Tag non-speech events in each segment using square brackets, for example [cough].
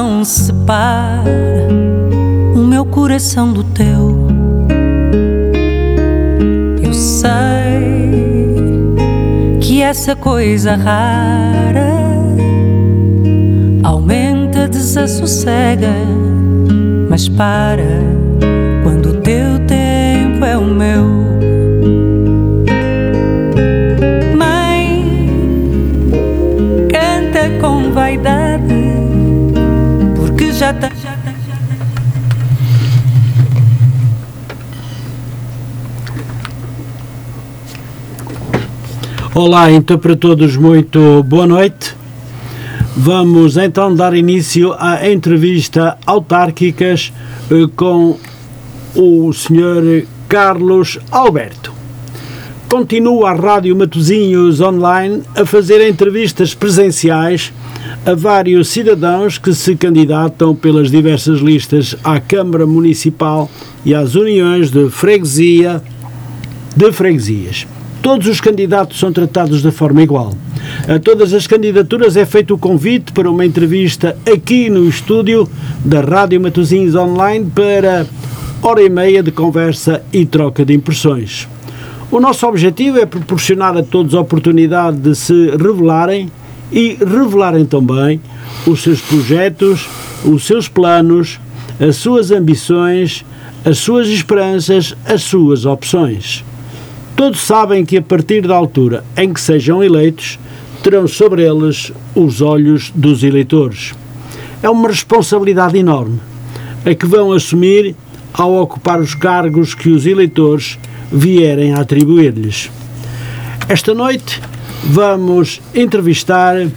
não separa o meu coração do teu. Eu sei que essa coisa rara aumenta, desassossega, mas para Olá, então para todos, muito boa noite. Vamos então dar início à entrevista autárquicas eh, com o Sr. Carlos Alberto. Continua a Rádio Matozinhos Online a fazer entrevistas presenciais a vários cidadãos que se candidatam pelas diversas listas à Câmara Municipal e às uniões de freguesia de freguesias. Todos os candidatos são tratados de forma igual. A todas as candidaturas é feito o convite para uma entrevista aqui no estúdio da Rádio Matosinhos Online para hora e meia de conversa e troca de impressões. O nosso objetivo é proporcionar a todos a oportunidade de se revelarem e revelarem também os seus projetos, os seus planos, as suas ambições, as suas esperanças, as suas opções. Todos sabem que a partir da altura em que sejam eleitos, terão sobre eles os olhos dos eleitores. É uma responsabilidade enorme, a que vão assumir ao ocupar os cargos que os eleitores vierem a atribuir-lhes. Esta noite vamos entrevistar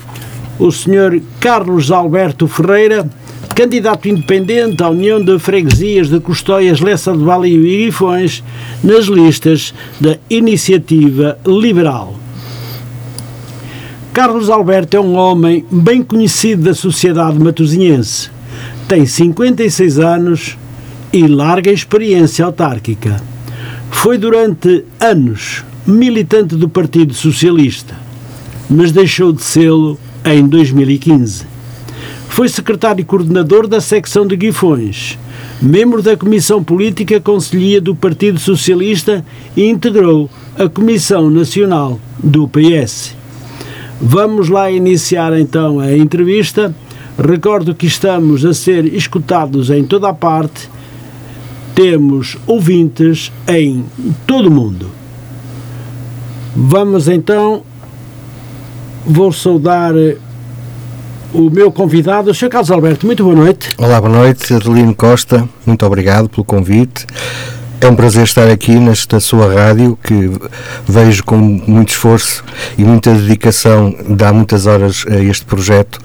o Sr. Carlos Alberto Ferreira, candidato independente à União de Freguesias de Custóias, Lessa de Vale e Grifões, nas listas da Iniciativa Liberal. Carlos Alberto é um homem bem conhecido da sociedade matosinhense. Tem 56 anos e larga experiência autárquica. Foi durante anos militante do Partido Socialista, mas deixou de sê-lo em 2015. Foi secretário e coordenador da secção de Guifões, membro da Comissão Política Conselhia do Partido Socialista e integrou a Comissão Nacional do PS. Vamos lá iniciar então a entrevista. Recordo que estamos a ser escutados em toda a parte. Temos ouvintes em todo o mundo. Vamos então, vou saudar o meu convidado, o Sr. Carlos Alberto. Muito boa noite. Olá, boa noite. Adelino Costa, muito obrigado pelo convite. É um prazer estar aqui nesta sua rádio que vejo com muito esforço e muita dedicação, dá muitas horas a este projeto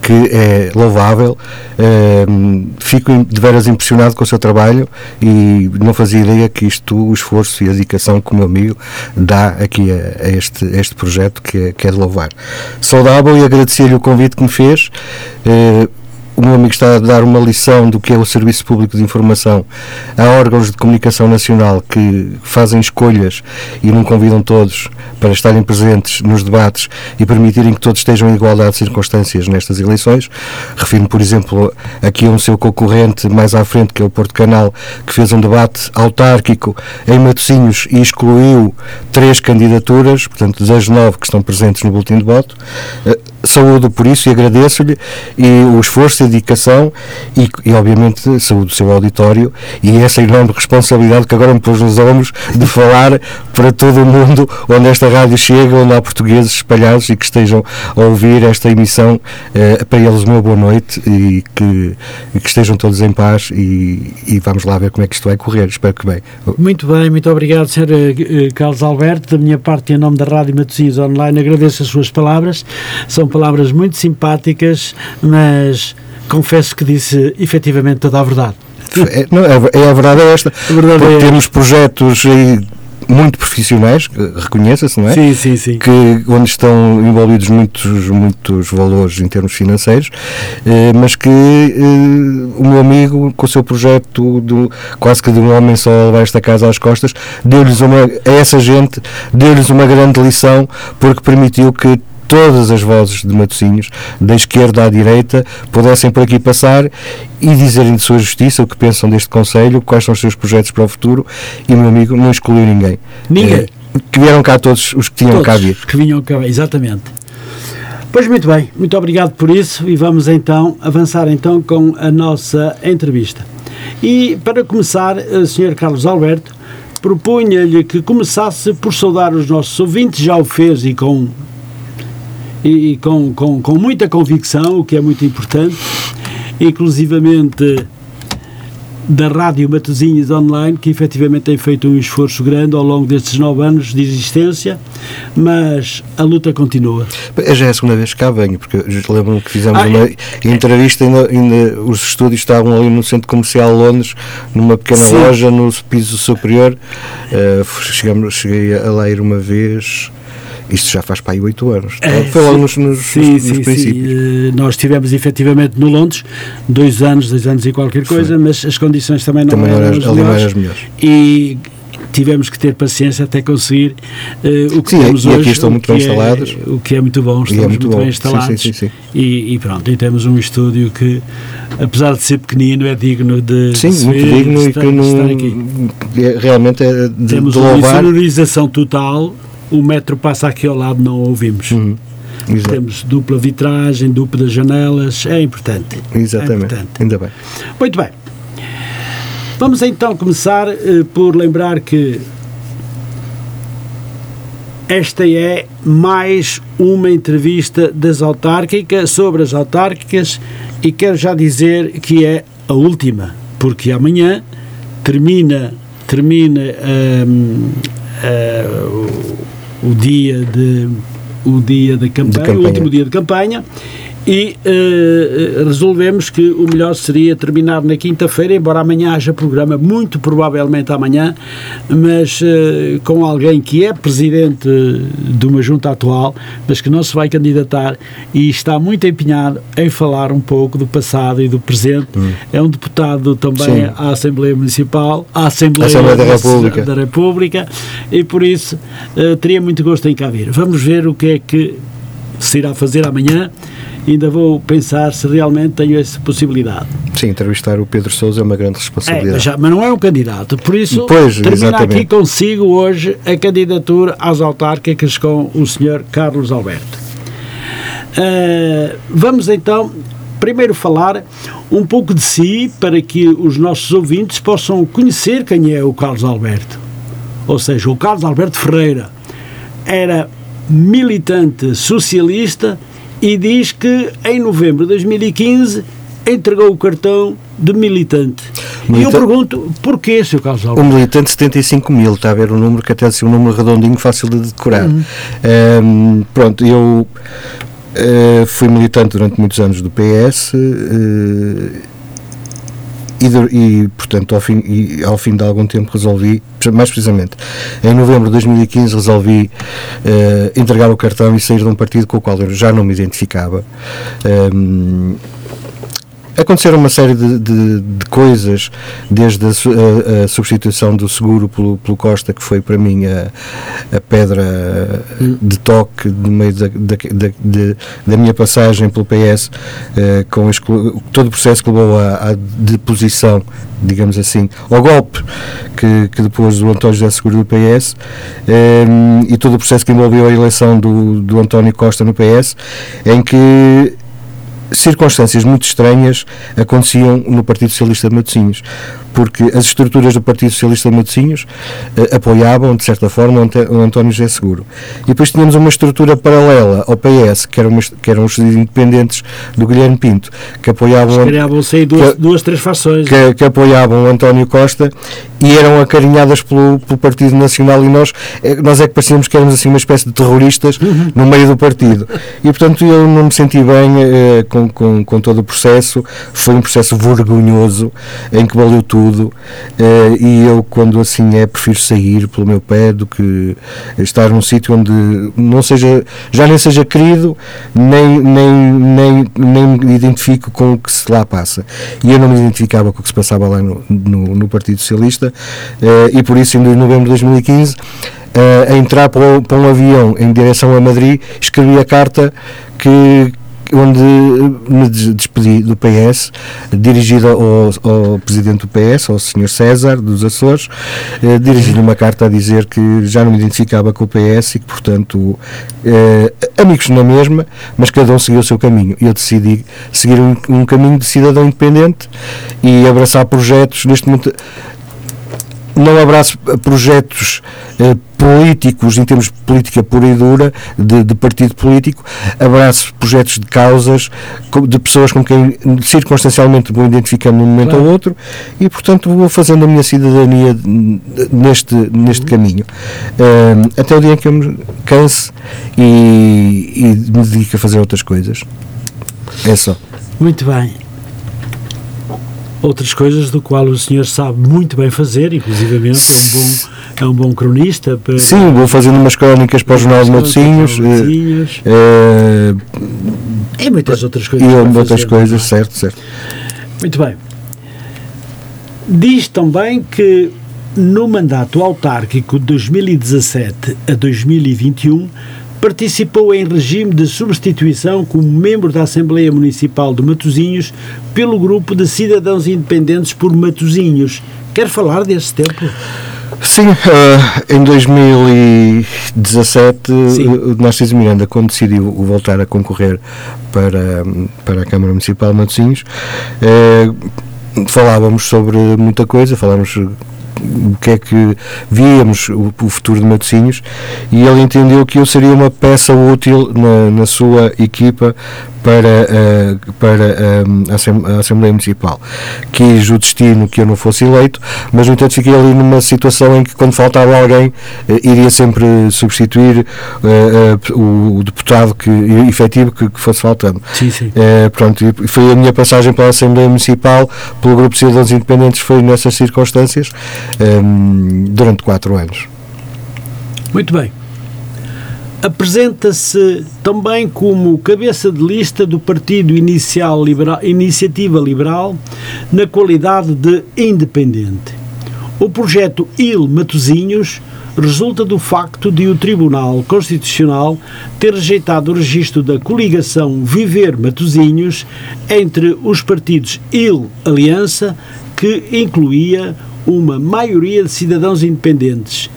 que é louvável. Uh, fico de veras impressionado com o seu trabalho e não fazia ideia que isto, o esforço e a dedicação que o meu amigo dá aqui a, este, a este projeto que é, que é de louvar. Saudável e agradecer-lhe o convite que me fez. O meu amigo está a dar uma lição do que é o Serviço Público de Informação a órgãos de comunicação nacional que fazem escolhas e não convidam todos para estarem presentes nos debates e permitirem que todos estejam em igualdade de circunstâncias nestas eleições. Refiro-me, por exemplo, aqui a um seu concorrente mais à frente, que é o Porto Canal, que fez um debate autárquico em Matosinhos e excluiu três candidaturas, portanto, das nove que estão presentes no boletim de voto. Eh, saúdo por isso e agradeço-lhe e o esforço e dedicação e, e obviamente saúdo o seu auditório e essa enorme responsabilidade que agora me pôs nos ombros de falar para todo o mundo onde esta rádio chega, onde há portugueses espalhados e que estejam a ouvir esta emissão eh, para eles uma boa noite e que, e que estejam todos em paz e, e, vamos lá ver como é que isto vai correr, espero que bem. Muito bem, muito obrigado Sr. Eh, Carlos Alberto, da minha parte em nome da Rádio Matosinhos Online agradeço as suas palavras, são palavras muito simpáticas, mas confesso que disse efetivamente toda a verdade. É, não, é, é a verdade é esta. A verdade é temos projetos muito profissionais, reconheça-se, não é? Sim, sim, sim. Que, onde estão envolvidos muitos, muitos valores em termos financeiros, eh, mas que eh, o meu amigo, com o seu projeto do, quase que de um homem só a levar esta casa às costas, deu-lhes uma, a essa gente, deu-lhes uma grande lição, porque permitiu que todas as vozes de Matosinhos, da esquerda à direita, pudessem por aqui passar e dizerem de sua justiça o que pensam deste Conselho, quais são os seus projetos para o futuro, e meu amigo não excluiu ninguém. Ninguém. Eh, que vieram cá todos os que tinham Todos cá vir. que vinham cá, exatamente. Pois muito bem, muito obrigado por isso e vamos então avançar então com a nossa entrevista. E para começar, eh, Sr. Carlos Alberto, propunha-lhe que começasse por saudar os nossos ouvintes, já o fez e com e, e com, com, com muita convicção, o que é muito importante, inclusivamente da Rádio Matosinhos Online, que efetivamente tem feito um esforço grande ao longo destes nove anos de existência, mas a luta continua. É já é a segunda vez que cá venho, porque lembro-me que fizemos Ah, uma é? entrevista, ainda, ainda os estúdios estavam ali no Centro Comercial Londres, numa pequena Sim. loja no piso superior. Eh, chegamos, cheguei a lá ir uma vez, isto já faz para aí oito anos. É, Foi logo sim. nos, nos, Sim, nos sim, sim. princípios. Eh, Nós estivemos efetivamente no Londres, dois anos, dois anos e qualquer coisa, mas as condições também não Também eram eram- não eram melhores. as melhores. E tivemos que ter paciência até conseguir eh, o que Sim, temos e aqui hoje. estão o muito que bem é- instalados. O que é muito bom, é estamos muito muito, bom. bem Sim, instalados. sim, sim, sim. E, e pronto, e temos um estúdio que, apesar de ser pequenino, é digno de, Sim, de muito digno e que não, aqui. é, realmente é de, Temos de uma louvar. insonorização total, o metro passa aqui ao lado, não o ouvimos. Uhum, exato. Temos dupla vitragem, duplas janelas, é importante. É Exatamente, importante. ainda bem. Muito bem. Vamos então começar eh, por lembrar que esta é mais uma entrevista das autárquicas sobre as autárquicas e quero já dizer que é a última, porque amanhã termina termina hum, ah, o, dia de o dia da campanha, campanha. o último dia de campanha e eh, resolvemos que o melhor seria terminar na quinta-feira, embora amanhã haja programa, muito provavelmente amanhã, mas eh, com alguém que é presidente de uma junta atual, mas que não se vai candidatar e está muito empenhado em falar um pouco do passado e do presente. É um deputado também Sim. à Assembleia Municipal, à Assembleia, Assembleia da República. da República e por isso eh, teria muito gosto em cá vir. Vamos ver o que é que se irá fazer amanhã. Ainda vou pensar se realmente tenho essa possibilidade. Sim, entrevistar o Pedro Sousa é uma grande É, responsabilidade. mas, já- mas não é um candidato, por isso Pois, termina exatamente. aqui consigo hoje a candidatura às autárquicas com o Sr. Carlos Alberto. Eh, vamos então primeiro falar um pouco de si para que os nossos ouvintes possam conhecer quem é o Carlos Alberto. Ou seja, o Carlos Alberto Ferreira era militante socialista e diz que em novembro de 2015 entregou o cartão de militante. E eu pergunto, porquê, Sr. Carlos O Alberto? militante 75 mil, está a ver o número que até assim um número redondinho, fácil de decorar. Uhum. Ehm, pronto, eu eh, fui militante durante muitos anos do PS eh, e, e, portanto, ao fim, e, ao fim de algum tempo resolvi, mais precisamente, em novembro de 2015 resolvi eh, entregar o cartão e sair de um partido com o qual eu já não me identificava. Ehm, Aconteceram uma série de, de- de coisas, desde a, a- a substituição do seguro pelo, pelo Costa, que foi para mim a, a pedra de toque no meio da, da, da- da minha passagem pelo PS, eh, com exclu- todo o processo que levou à, à deposição, digamos assim, ao golpe que, que depois do António José Seguro do PS, eh, e todo o processo que envolveu a eleição do, do António Costa no PS, em que circunstâncias muito estranhas aconteciam no Partido Socialista de Matosinhos, porque as estruturas do Partido Socialista de Matosinhos eh, apoiavam, de certa forma, o António José Seguro. E depois tínhamos uma estrutura paralela ao PS, que eram, que eram os independentes do Guilherme Pinto, que apoiavam Criavam-se aí duas, que- duas, três fações. que, que apoiavam o António Costa e eram acarinhadas pelo, pelo Partido Nacional e nós, eh, nós é que parecíamos que éramos assim uma espécie de terroristas no meio do partido. E portanto eu não me senti bem eh, com, com, com todo o processo, foi um processo vergonhoso em que valeu tudo eh, e eu quando assim é prefiro sair pelo meu pé do que estar num sítio onde não seja, já nem seja querido nem, nem, nem, nem me identifico com o que se lá passa. E eu não me identificava com o que se passava lá no, no, no Partido Socialista eh, e por isso em novembro de 2015 a entrar para, para um avião em direção a Madrid, escrevi a carta que, onde me despedi do PS, dirigida ao, ao, presidente do PS, ao Sr. César dos Açores, eh, uma carta a dizer que já não me identificava com o PS e que, portanto, eh, amigos na mesma, mas cada um seguiu o seu caminho. Eu decidi seguir um, um caminho de cidadão independente e abraçar projetos. Neste momento, não abraço projetos eh, políticos, em termos de política pura e dura, de, de, partido político, abraço projetos de causas, de pessoas com quem circunstancialmente vou identificando num momento claro. ou outro e, portanto, vou fazendo a minha cidadania neste, neste caminho. Uh, até o dia em que eu me canse e, e me dedique a fazer outras coisas. É só. Muito bem outras coisas do qual o senhor sabe muito bem fazer, inclusivamente é um bom, é um bom cronista. Para, Sim, vou fazendo umas crónicas para o Jornal de Matosinhos. É, é, e muitas outras coisas. E outras fazer, coisas, é? certo, certo. Muito bem. Diz também que no mandato autárquico de 2017 a 2021 participou em regime de substituição como membro da Assembleia Municipal de Matosinhos pelo grupo de Cidadãos Independentes por Matosinhos. Quer falar desse tempo? Sim, uh, em 2017 o Narciso Miranda, quando decidiu voltar a concorrer para, para a Câmara Municipal de Matosinhos, uh, falávamos sobre muita coisa, falávamos o que é que víamos o, o, futuro de Matosinhos e ele entendeu que eu seria uma peça útil na, na sua equipa para, para a Assembleia Municipal. Quis o destino que eu não fosse eleito, mas no entanto fiquei ali numa situação em que quando faltava alguém uh, iria sempre substituir o, o, deputado que, efetivo que, fosse faltando. Sim, sim. pronto, foi a minha passagem pela Assembleia Municipal, pelo Grupo de Cidadãos Independentes, foi nessas circunstâncias durante quatro anos. Muito bem apresenta-se também como cabeça de lista do Partido Inicial Liberal, Iniciativa Liberal na qualidade de independente. O projeto Il Matosinhos resulta do facto de o Tribunal Constitucional ter rejeitado o registro da coligação Viver Matosinhos entre os partidos Il Aliança, que incluía uma maioria de cidadãos independentes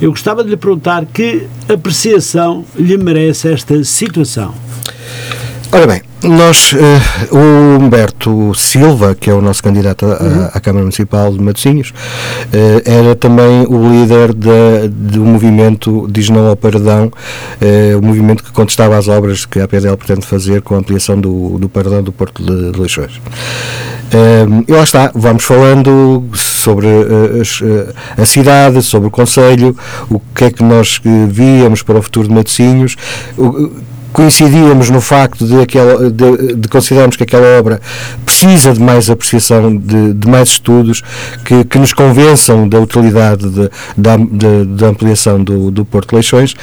eu gostava de lhe perguntar que apreciação lhe merece esta situação. Ora bem, nós, uh, o Humberto Silva, que é o nosso candidato uhum. à, Câmara Municipal de Matosinhos, uh, era também o líder de, do movimento Diz Não ao Paradão, uh, o movimento que contestava as obras que a APDL pretende fazer com a ampliação do, do Paradão do Porto de, de Leixões. e lá está, vamos falando sobre a cidade, sobre o Conselho, o que é que nós víamos para o futuro de Matosinhos, coincidíamos no facto de, aquela, de, de, considerarmos que aquela obra precisa de mais apreciação, de, de mais estudos que, que, nos convençam da utilidade de, da, ampliação do, do Porto Leixões.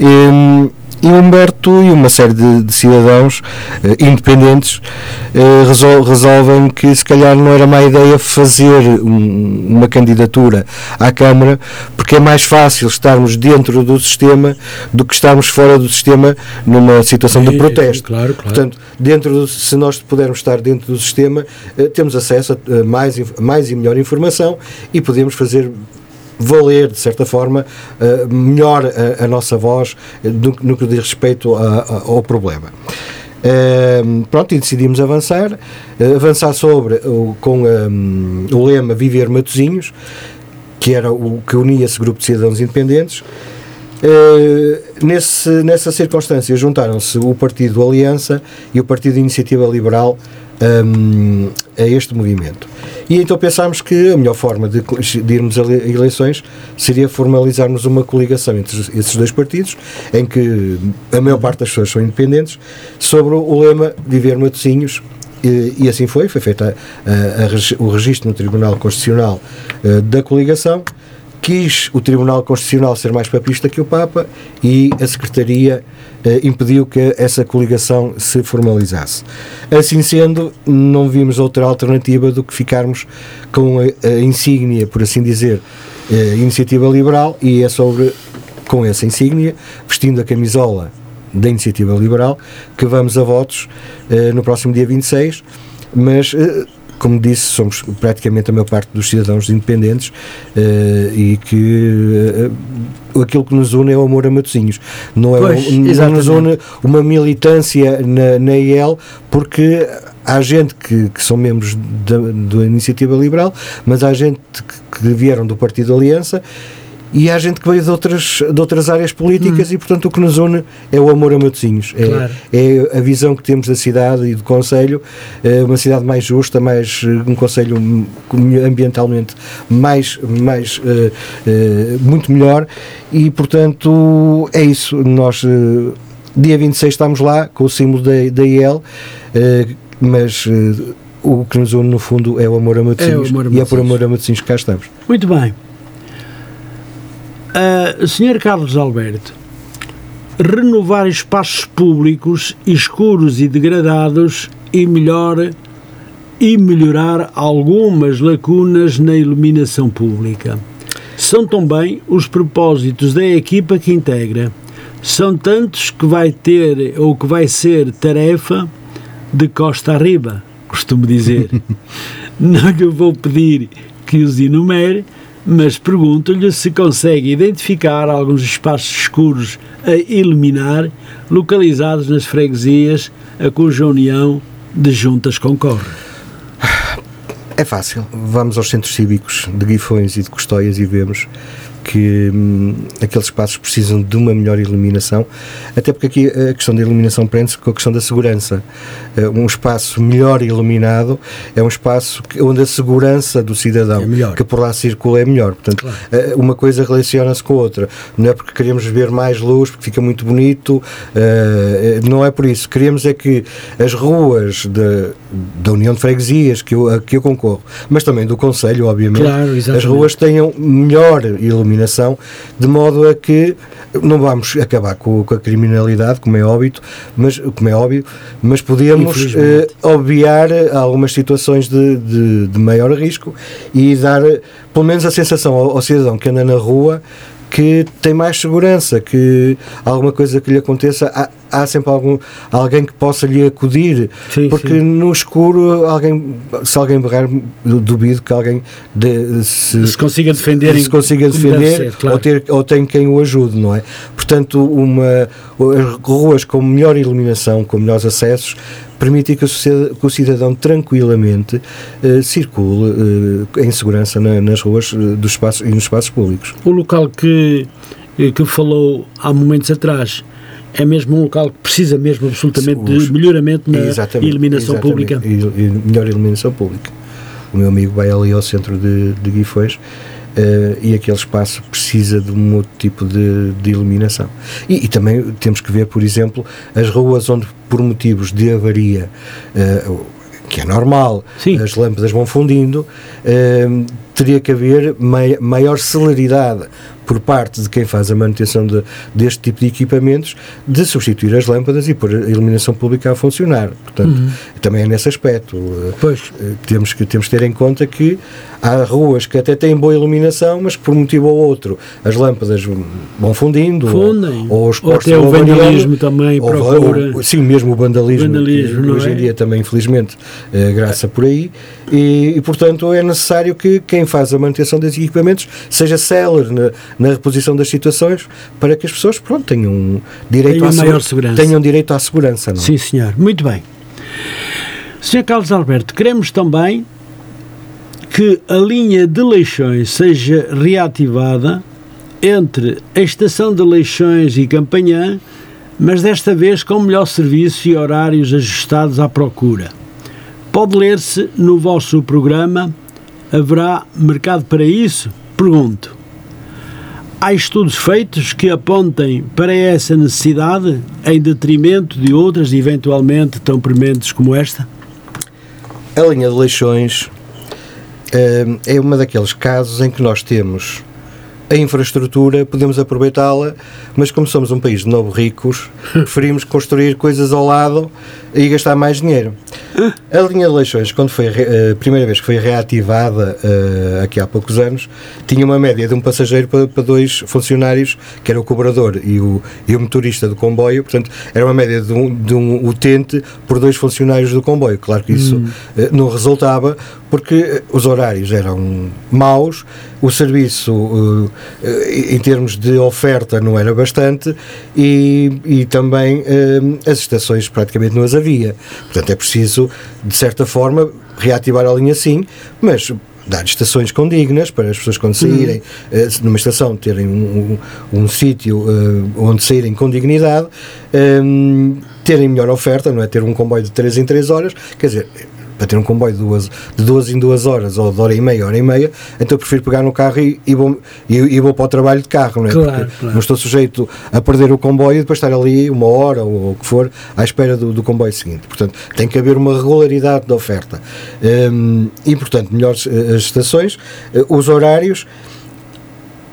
E, e Humberto e uma série de, de cidadãos eh, independentes eh, resol, resolvem que se calhar não era má ideia fazer um, uma candidatura à Câmara, porque é mais fácil estarmos dentro do sistema do que estarmos fora do sistema numa situação é, de protesto. Claro, claro. Portanto, dentro do, se nós pudermos estar dentro do sistema, eh, temos acesso a mais, mais e melhor informação e podemos fazer valer, de certa forma, uh, melhor a, a, nossa voz no, no, que diz respeito ao problema. Uh, pronto, e decidimos avançar, avançar sobre o, com um, o lema Viver Matozinhos, que era o que unia esse grupo de cidadãos independentes. Uh, nesse, nessa circunstância juntaram-se o Partido Aliança e o Partido Iniciativa Liberal um, a este movimento. E então pensámos que a melhor forma de, de irmos a eleições seria formalizarmos uma coligação entre esses dois partidos, em que a maior parte das pessoas são independentes, sobre o lema Viver Matosinhos e, e, assim foi, foi feito a, a, a, o registro no Tribunal Constitucional uh, da coligação. Quis o Tribunal Constitucional ser mais papista que o Papa e a Secretaria eh, impediu que essa coligação se formalizasse. Assim sendo, não vimos outra alternativa do que ficarmos com a, a insígnia, por assim dizer, eh, iniciativa liberal e é sobre com essa insígnia, vestindo a camisola da Iniciativa Liberal, que vamos a votos uh, no próximo dia 26, mas uh, como disse, somos praticamente a maior parte dos cidadãos independentes uh, e que uh, aquilo que nos une é o amor a Matosinhos. Não, é pois, não nos une uma militância na, na IEL, porque há gente que, que são membros da, da Iniciativa Liberal, mas há gente que, que vieram do Partido Aliança e há gente que veio de outras, de outras áreas políticas hum. e, portanto, o que nos une é o amor a Matosinhos. É, claro. é a visão que temos da cidade e do Conselho, é uma cidade mais justa, mais, um Conselho ambientalmente mais, mais uh, uh, muito melhor e, portanto, é isso. Nós, uh, dia 26, estamos lá com o símbolo da, da IEL, mas o que nos une, no fundo, é o amor a Matosinhos, é Matosinhos. e é por amor a Matosinhos que cá estamos. Muito bem. Uh, Senhor Carlos Alberto, renovar espaços públicos escuros e degradados e melhor e melhorar algumas lacunas na iluminação pública. São também os propósitos da equipa que integra. São tantos que vai ter ou que vai ser tarefa de costa arriba, costumo dizer. [laughs] Não lhe vou pedir que os enumere, mas pergunto-lhe se consegue identificar alguns espaços escuros a eliminar, localizados nas freguesias a cuja união de juntas concorre. É fácil. Vamos aos centros cívicos de Guifões e de Custóias e vemos que hum, aqueles espaços precisam de uma melhor iluminação, até porque aqui a questão da iluminação prende-se com a questão da segurança. Uh, um espaço melhor iluminado é um espaço onde a segurança do cidadão é que por lá circula é melhor. Portanto, claro. uh, uma coisa relaciona-se com a outra. Não é porque queremos ver mais luz, porque fica muito bonito, uh, não é por isso. Queremos é que as ruas de, da União de Freguesias, que eu, a que eu concorro, mas também do Conselho, obviamente, claro, as ruas tenham melhor iluminação discriminação, de modo a que não vamos acabar com, com a criminalidade, como é óbvio, mas, como é óbvio, mas podemos eh, obviar algumas situações de, de, de, maior risco e dar, pelo menos, a sensação ao, ao cidadão que anda na rua que tem mais segurança, que alguma coisa que lhe aconteça, há, há sempre algum, alguém que possa lhe acudir, sim, porque sim. no escuro, alguém, se alguém berrar, duvido que alguém de, se, se, consiga defender, se consiga defender ser, claro. ou, ter, ou tem quem o ajude, não é? Portanto, uma, ruas com melhor iluminação, com melhores acessos, permitir que, o cidadão tranquilamente uh, circule uh, em segurança na, nas ruas uh, dos espaços, e nos espaços públicos. O local que, que falou há momentos atrás é mesmo um local que precisa mesmo absolutamente Os, de melhoramento na iluminação pública. E, e melhor iluminação pública. O meu amigo vai ali ao centro de, de Guifões Uh, e aquele espaço precisa de um outro tipo de, de iluminação. E, e, também temos que ver, por exemplo, as ruas onde, por motivos de avaria, uh, que é normal, Sim. as lâmpadas vão fundindo, uh, teria que haver maior celeridade por parte de quem faz a manutenção de, deste tipo de equipamentos de substituir as lâmpadas e pôr a iluminação pública a funcionar. Portanto, uhum. também é nesse aspecto. Pois. Eh, temos que, temos que ter em conta que há ruas que até têm boa iluminação, mas que por um motivo ou outro as lâmpadas vão fundindo. Fundem. Ou, ou os ou até o vandalismo também ou, procura. Ou, sim, mesmo o vandalismo. vandalismo hoje é? em dia também, infelizmente, uh, graça por aí. E, e, portanto, é necessário que quem faz a manutenção desses equipamentos seja célere na, na reposição das situações para que as pessoas pronto, tenham direito tenham à maior segurança. Tenham direito à segurança. Não? É? Sim, senhor. Muito bem. Sr. Carlos Alberto, queremos também que a linha de Leixões seja reativada entre a estação de Leixões e Campanhã, mas desta vez com melhor serviço e horários ajustados à procura. Pode ler-se no vosso programa. Haverá mercado para isso? Pergunto. Há estudos feitos que apontem para essa necessidade em detrimento de outras eventualmente tão prementes como esta? A linha de Leixões eh, é uma daqueles casos em que nós temos a infraestrutura, podemos aproveitá-la, mas como somos um país de novo ricos, [laughs] preferimos construir coisas ao lado e gastar mais dinheiro. A linha de Leixões, quando foi eh, a primeira vez que foi reativada uh, aqui há poucos anos, tinha uma média de um passageiro para, dois funcionários, que era o cobrador e o, e o motorista do comboio, portanto, era uma média de um, de um utente por dois funcionários do comboio. Claro que isso hum. uh, não resultava porque os horários eram maus, o serviço, uh, em termos de oferta, não era bastante e, e também as estações praticamente não as havia. Portanto, é preciso de certa forma, reativar a linha sim, mas dar estações condignas para as pessoas quando saírem uhum. uh, numa estação terem um, um, um sítio uh, onde saírem com dignidade um, terem melhor oferta, não é ter um comboio de 3 em 3 horas quer dizer, para ter um comboio de duas, de duas em duas horas ou de hora e meia, hora e meia, então eu prefiro pegar no carro e, e, vou, e, e vou para o trabalho de carro, não é? Claro, Porque claro. não estou sujeito a perder o comboio e depois estar ali uma hora ou, o que for à espera do, do, comboio seguinte. Portanto, tem que haver uma regularidade da oferta. Um, e, portanto, melhores eh, as estações, eh, os horários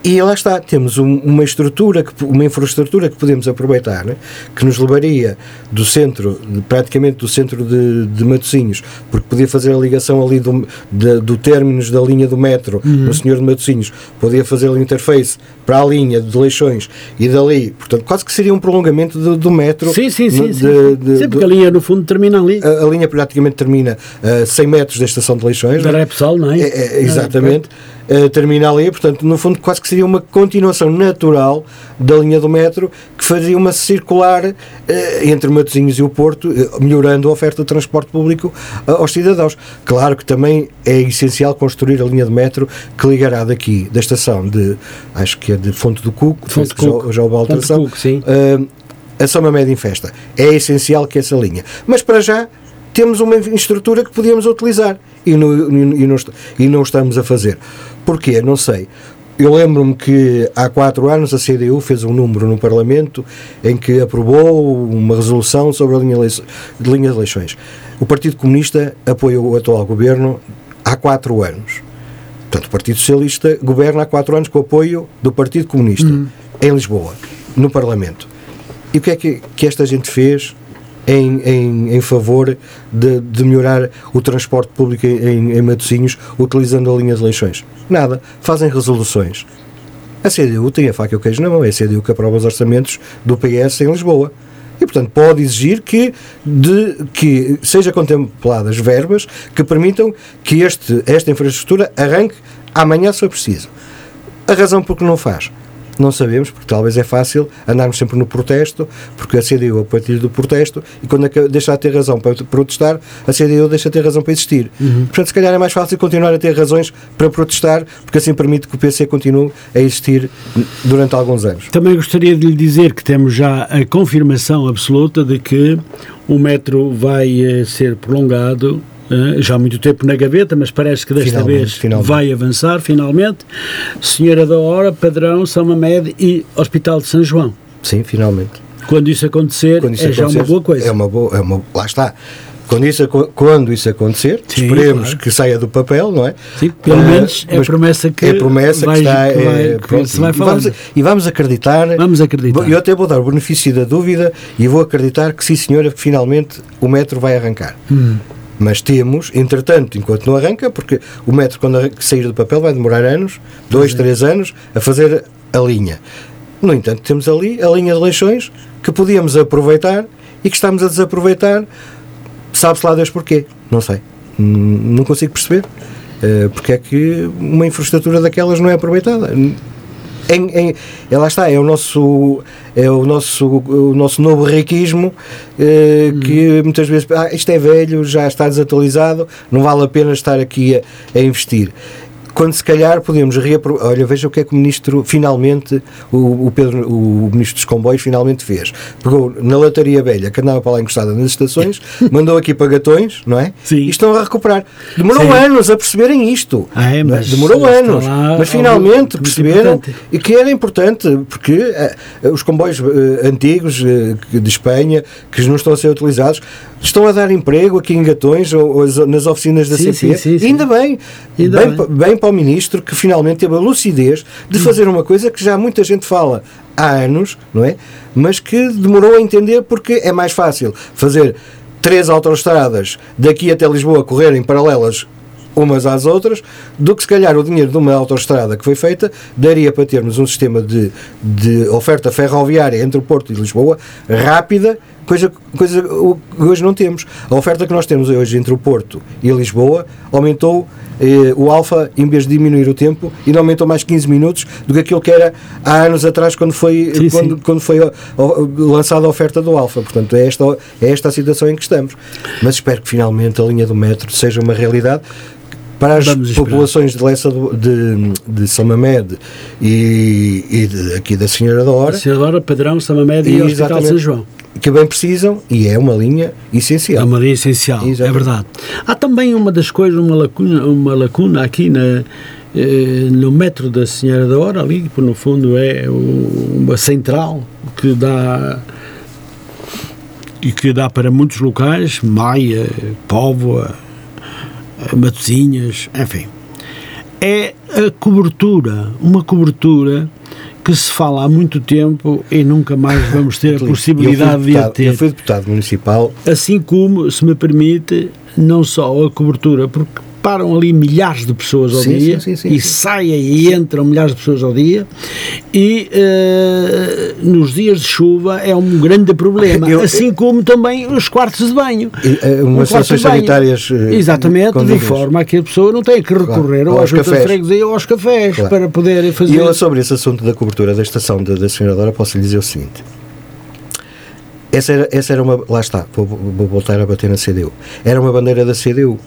e lá está, temos um, uma estrutura, que, uma infraestrutura que podemos aproveitar, né? que nos levaria do centro, praticamente do centro de, de Matosinhos, porque podia fazer a ligação ali do, de, do términos da linha do metro, uhum. no Senhor de Matosinhos, podia fazer a interface para a linha de Leixões e dali, portanto, quase que seria um prolongamento do, do metro. Sim, sim, sim. De, sim. Sim porque a linha, no fundo, termina ali. A, a linha praticamente termina a 100 metros da estação de Leixões. Da Repsol, não é? é, é exatamente. Uh, termina ali, portanto, no fundo, quase que seria uma continuação natural da linha do metro que faria uma circular uh, entre Matosinhos e o Porto, uh, melhorando a oferta de transporte público aos cidadãos. Claro que também é essencial construir a linha de metro que ligará daqui, da estação de, acho que é de Fonte do Cuco, Fonte Cuco. já, já houve alteração, Cuco, sim. a São Mamed em Festa. É essencial que essa linha. Mas para já temos uma estrutura que podíamos utilizar e não, e não, e não estamos a fazer. Porquê? Não sei. Eu lembro-me que há quatro anos a CDU fez um número no Parlamento em que aprovou uma resolução sobre a linha de linha de eleições. O Partido Comunista apoia o atual governo há quatro anos. Portanto, o Partido Socialista governa há quatro anos com o apoio do Partido Comunista uhum. em Lisboa, no Parlamento. E o que é que, que esta gente fez em, em, em favor de, de, melhorar o transporte público em, em Matosinhos utilizando a linha de leixões? Nada. Fazem resoluções. A CDU tem a faca e o queijo na mão. É a CDU que aprova os orçamentos do PS em Lisboa. E, portanto, pode exigir que, de, que seja contempladas verbas que permitam que este, esta infraestrutura arranque amanhã se for preciso. A razão por que não faz não sabemos, porque talvez é fácil andarmos sempre no protesto, porque a CDU é o partido do protesto e quando deixar de ter razão para protestar, a CDU deixa de ter razão para existir. Uhum. Portanto, se calhar é mais fácil continuar a ter razões para protestar, porque assim permite que o PC continue a existir durante alguns anos. Também gostaria de lhe dizer que temos já a confirmação absoluta de que o metro vai eh, ser prolongado já há muito tempo na gaveta, mas parece que desta finalmente, vez finalmente. vai avançar finalmente. Senhora da Hora, Padrão, São Mamed e Hospital de São João. Sim, finalmente. Quando isso acontecer, Quando isso é acontecer, já uma boa coisa. É uma boa, é uma, lá está. Quando isso, quando isso acontecer, Sim, esperemos claro. que saia do papel, não é? Sim, pelo uh, menos é a promessa que é promessa que está que vai, é, se vai falar. E vamos, e vamos acreditar. Vamos acreditar. Eu até vou dar o benefício da dúvida e vou acreditar que sim, senhora, que finalmente o metro vai arrancar. Hum. Mas temos, entretanto, enquanto não arranca, porque o metro, quando sair do papel, vai demorar anos, dois, três anos, a fazer a linha. No entanto, temos ali a linha de leixões que podíamos aproveitar e que estamos a desaproveitar. Sabe-se lá Deus porquê? Não sei. Não consigo perceber. Uh, porque é que uma infraestrutura daquelas não é aproveitada em, em, é, lá está, é o nosso, é o nosso, o nosso novo riquismo eh, que hum. muitas vezes ah, isto é velho, já está desatualizado, não vale a pena estar aqui a, a investir quando se calhar podemos reaproveitar. Olha, veja o que é que o ministro finalmente, o, o, Pedro, o ministro dos comboios finalmente fez. Pegou na lataria velha que andava para lá encostada nas estações, [laughs] mandou aqui para gatões, não é? Sim. E estão a recuperar. Demorou Sim. anos a perceberem isto. Ah, é, mas Demorou anos. Lá, mas finalmente perceberam e que era importante, porque uh, os comboios uh, antigos uh, de Espanha, que não estão a ser utilizados, estão a dar emprego aqui em Gatões ou, ou nas oficinas da sim, CP. Sim, sim, ainda bem, ainda bem, bem. bem para o Ministro que finalmente teve a lucidez de hum. fazer uma coisa que já muita gente fala há anos, não é? Mas que demorou a entender porque é mais fácil fazer três autoestradas daqui até Lisboa correrem paralelas umas às outras, do que se calhar o dinheiro de uma autoestrada que foi feita daria para termos um sistema de, de oferta ferroviária entre o Porto e Lisboa rápida, coisa, coisa que hoje não temos. A oferta que nós temos hoje entre o Porto e Lisboa aumentou eh, o Alfa, em vez de diminuir o tempo, e não aumentou mais 15 minutos do que aquilo que era há anos atrás quando foi, Sim, quando, sim. quando foi lançada a oferta do Alfa. Portanto, é esta, é esta a situação em que estamos. Mas espero que finalmente a linha do metro seja uma realidade para as populações de do- de, de São Mamed e, e de- aqui da Senhora da Hora Senhora Padrão, Samamed e Hospital de Exatamente. São João. Que bem precisam e é uma linha É essencial. uma linha essencial, é Exatamente. verdade. Há também uma das coisas, uma lacuna, uma lacuna aqui na, eh, no metro da Senhora da Hora, ali, que no fundo é o- uma central que dá e que dá para muitos locais, Maia, Póvoa, eh, Matosinhas, enfim. É a cobertura, uma cobertura que se fala há muito tempo e nunca mais vamos ter a possibilidade de a deputado- ter. Eu fui deputado municipal. Assim como, se me permite, não só a cobertura, porque param ali milhares de pessoas ao Sim, dia sim, sim, e saem e entram milhares de pessoas ao dia e eh, nos dias de chuva é um grande problema, Eu- assim como também os quartos de banho. E, eh, Um umas situações sanitárias eh, Exatamente, de forma a que a pessoa não tenha que recorrer Ou ou aos cafés. freguesia ou aos cafés Claro. para poder E fazer. eu, sobre esse assunto da cobertura da estação da, da Senhora Dora, posso lhe dizer o seguinte. Essa era, essa era uma. Lá está, vou, vou voltar a bater na CDU. Era uma bandeira da CDU.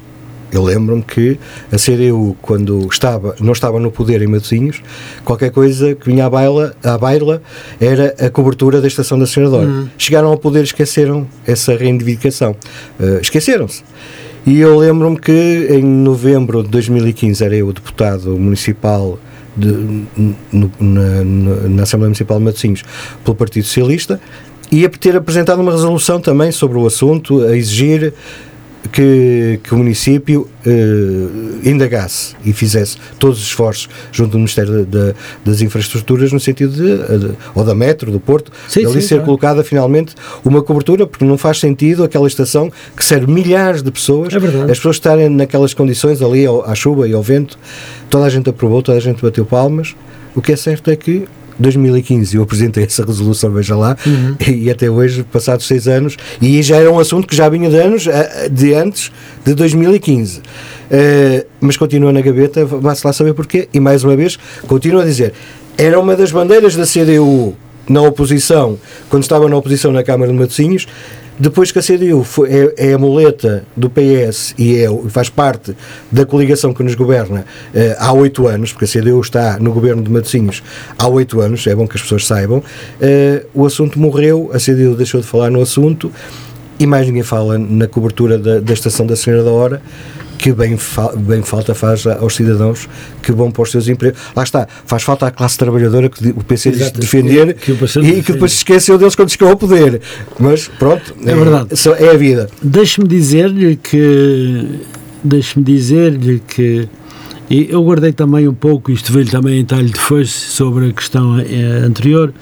Eu lembro-me que a CDU, quando estava, não estava no poder em Matosinhos, qualquer coisa que vinha à baila, à baila era a cobertura da estação da Senhora Dora. Chegaram ao poder e esqueceram essa reivindicação. Eh, Esqueceram-se. E eu lembro-me que em novembro de 2015 era eu deputado municipal de- no- na, na- na Assembleia Municipal de Matosinhos pelo Partido Socialista e a ter apresentado uma resolução também sobre o assunto, a exigir que, que o município eh, indagasse e fizesse todos os esforços junto do Ministério da- da- das Infraestruturas no sentido de, eh, de- ou da metro, do Porto, Sim, de ali sim, ser claro. colocada finalmente uma cobertura, porque não faz sentido aquela estação que serve milhares de pessoas, É as pessoas estarem naquelas condições ali ao- à chuva e ao vento, toda a gente aprovou, toda a gente bateu palmas. O que é certo é que 2015 eu apresentei essa resolução, veja lá, Uhum. e até hoje, passados seis anos, e já era um assunto que já vinha de anos, eh, de antes de 2015. Eh, mas continua na gaveta, vai-se lá saber porquê, e mais uma vez, continuo a dizer, era uma das bandeiras da CDU na oposição, quando estava na oposição na Câmara de Matosinhos, depois que a CDU foi- é, é a muleta do PS e é, faz parte da coligação que nos governa eh, há oito anos, porque a CDU está no governo de Matosinhos há oito anos, é bom que as pessoas saibam, eh, o assunto morreu, a CDU deixou de falar no assunto e mais ninguém fala na cobertura da, da estação da Senhora da Hora, que bem, fa- bem falta faz aos cidadãos que vão para os seus empregos. Lá está, faz falta à classe trabalhadora que o PC diz defender que PC e defende. que depois se esqueceu deles quando chegou ao poder. Mas pronto, É verdade. só- é a vida. Deixe-me dizer-lhe que deixe-me dizer-lhe que e eu guardei também um pouco, isto veio também em talho de foice sobre a questão eh, anterior,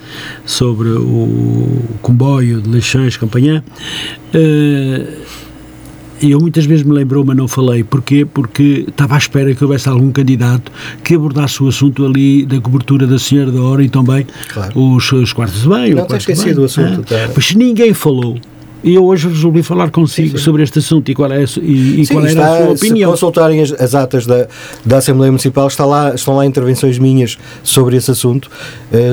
sobre o comboio de Leixões, Campanhã. Eh, eu muitas vezes me lembrou, mas não falei. Porquê? Porque estava à espera que houvesse algum candidato que abordasse o assunto ali da cobertura da Senhora da Hora e também Claro. os, os quartos de banho. Não, tem esquecido o assunto, ah. tá. Pois ninguém falou. E eu hoje resolvi falar consigo sobre este assunto e qual, é e, e Sim, qual era está, a sua se opinião. consultarem as, as atas da, da Assembleia Municipal, está lá, estão lá intervenções minhas sobre esse assunto.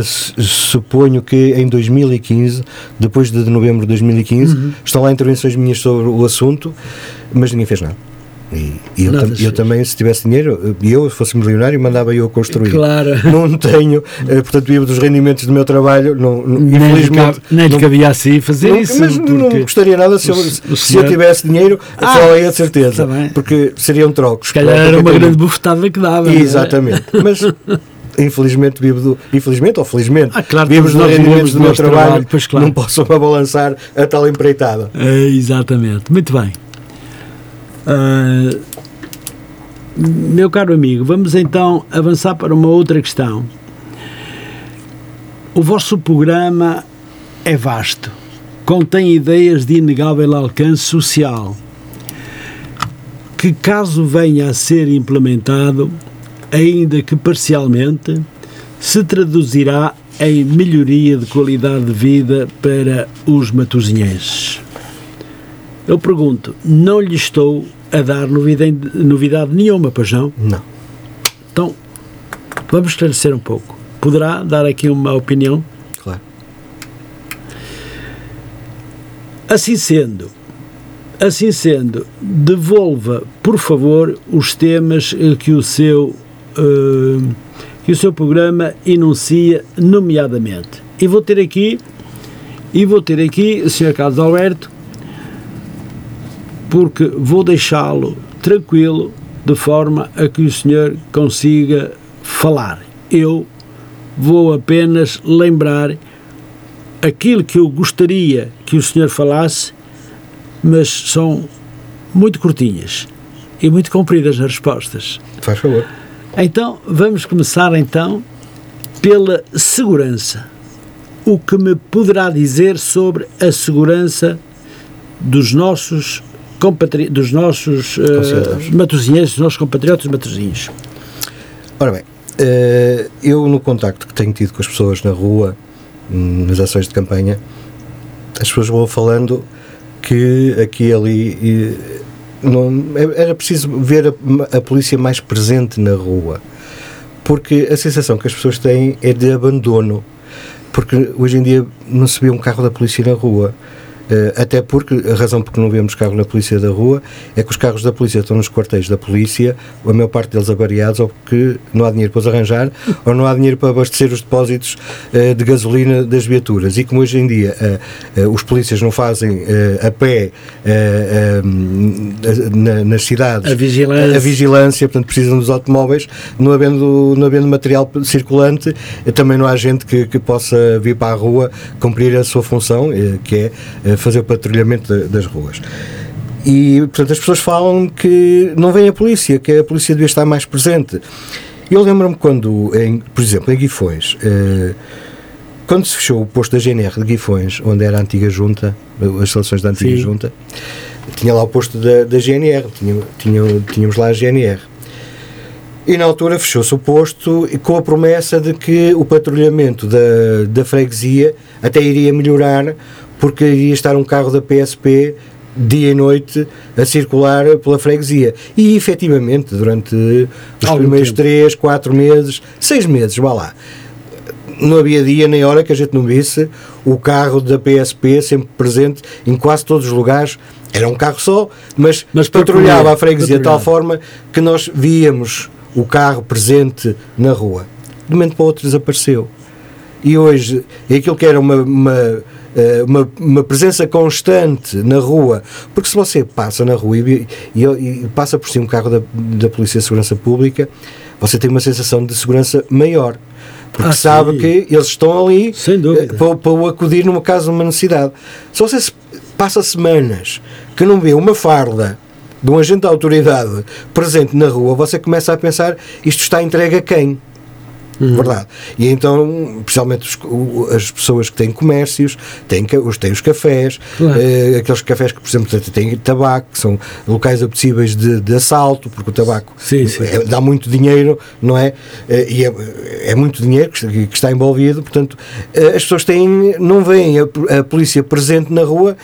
Su- suponho que em 2015, depois de novembro de 2015, Uhum. estão lá intervenções minhas sobre o assunto, mas ninguém fez nada. E, e eu, tam- eu também, se tivesse dinheiro, e eu, se fosse milionário, mandava eu construir. Claro. [laughs] Não tenho, eh, portanto, vivo dos rendimentos do meu trabalho, não, não- Nem lhe infelizmente. nem lhe cabia assim fazer não- isso. mas não gostaria nada se eu, o- se o eu senhor- tivesse dinheiro, Ah, só aí a certeza, porque seriam trocos. se calhar era uma grande bufetada que dava. é? Exatamente. [laughs] Mas infelizmente vivo do. Infelizmente ou felizmente, Ah, claro, vivo dos rendimentos do meu trabalho, trabalho, pois claro. não posso [laughs] abalançar a tal empreitada. É, exatamente. Muito bem. Ah, meu caro amigo, vamos então avançar para uma outra questão. O vosso programa é vasto, contém ideias de inegável alcance social, que, caso venha a ser implementado, ainda que parcialmente, se traduzirá em melhoria de qualidade de vida para os matosinhenses. Eu pergunto, não lhe estou a dar novidade, novidade nenhuma, pois não? Não. Então, vamos esclarecer um pouco. Poderá dar aqui uma opinião? Claro. Assim sendo, assim sendo, devolva, por favor, os temas eh, que o seu uh, que o seu programa enuncia nomeadamente. E vou ter aqui e vou ter aqui o Sr. Carlos Alberto porque vou deixá-lo tranquilo de forma a que o senhor consiga falar. Eu vou apenas lembrar aquilo que eu gostaria que o senhor falasse, mas são muito curtinhas e muito compridas as respostas. Faz favor. Então, vamos começar então pela segurança. O que me poderá dizer sobre a segurança dos nossos compatri dos nossos uh, matosinhos, dos nossos compatriotas matosinhos? Ora bem, uh, eu no contacto que tenho tido com as pessoas na rua, hum, nas ações de campanha, as pessoas vão falando que aqui e ali não, era preciso ver a, a, polícia mais presente na rua, porque a sensação que as pessoas têm é de abandono, porque hoje em dia não se vê um carro da polícia na rua. Eh, até porque, a razão porque não vemos carro na polícia da rua é que os carros da polícia estão nos quartéis da polícia, a maior parte deles avariados, ou porque não há dinheiro para os arranjar, [laughs] ou não há dinheiro para abastecer os depósitos uh, de gasolina das viaturas. E como hoje em dia uh, os polícias não fazem a pé na, nas cidades a vigilância. a vigilância, portanto precisam dos automóveis, não havendo, não havendo material circulante, também não há gente que, que possa vir para a rua cumprir a sua função, que é fazer o patrulhamento das ruas. E, portanto, as pessoas falam que não vem a polícia, que a polícia devia estar mais presente. Eu lembro-me quando, em, por exemplo, em Guifões, eh, quando se fechou o posto da GNR de Guifões, onde era a antiga junta, as seleções da antiga Sim. junta, tinha lá o posto da, da GNR, tinha, tinha, tínhamos lá a GNR. E na altura fechou-se o posto com a promessa de que o patrulhamento da, da freguesia até iria melhorar porque iria estar um carro da PSP dia e noite a circular pela freguesia. E efetivamente, durante os Algum primeiros tempo. 3, 4 meses, 6 meses, vá lá, não havia dia nem hora que a gente não visse o carro da PSP sempre presente em quase todos os lugares. Era um carro só, mas, mas patrulhava a freguesia de tal forma que nós víamos o carro presente na rua. De um momento para o outro desapareceu. E hoje, aquilo que era uma, uma eh, uma, uma, presença constante na rua, porque se você passa na rua e, e, e passa por si um carro da, da Polícia de Segurança Pública, você tem uma sensação de segurança maior. Porque ah, sabe sim. que eles estão ali eh, para, para o acudir numa caso de uma necessidade. Se você passa semanas que não vê uma farda de um agente da autoridade presente na rua, você começa a pensar isto está entregue a quem? Uhum. Verdade. E então, especialmente os, as pessoas que têm comércios, têm, os, têm os cafés, claro. uh, aqueles cafés que, por exemplo, têm tabaco, que são locais apetecíveis de, de assalto, porque o tabaco sim, sim. É, dá muito dinheiro, não é? Uh, e é, é, muito dinheiro que, que, está envolvido, portanto, uh, as pessoas têm, não veem a, a polícia presente na rua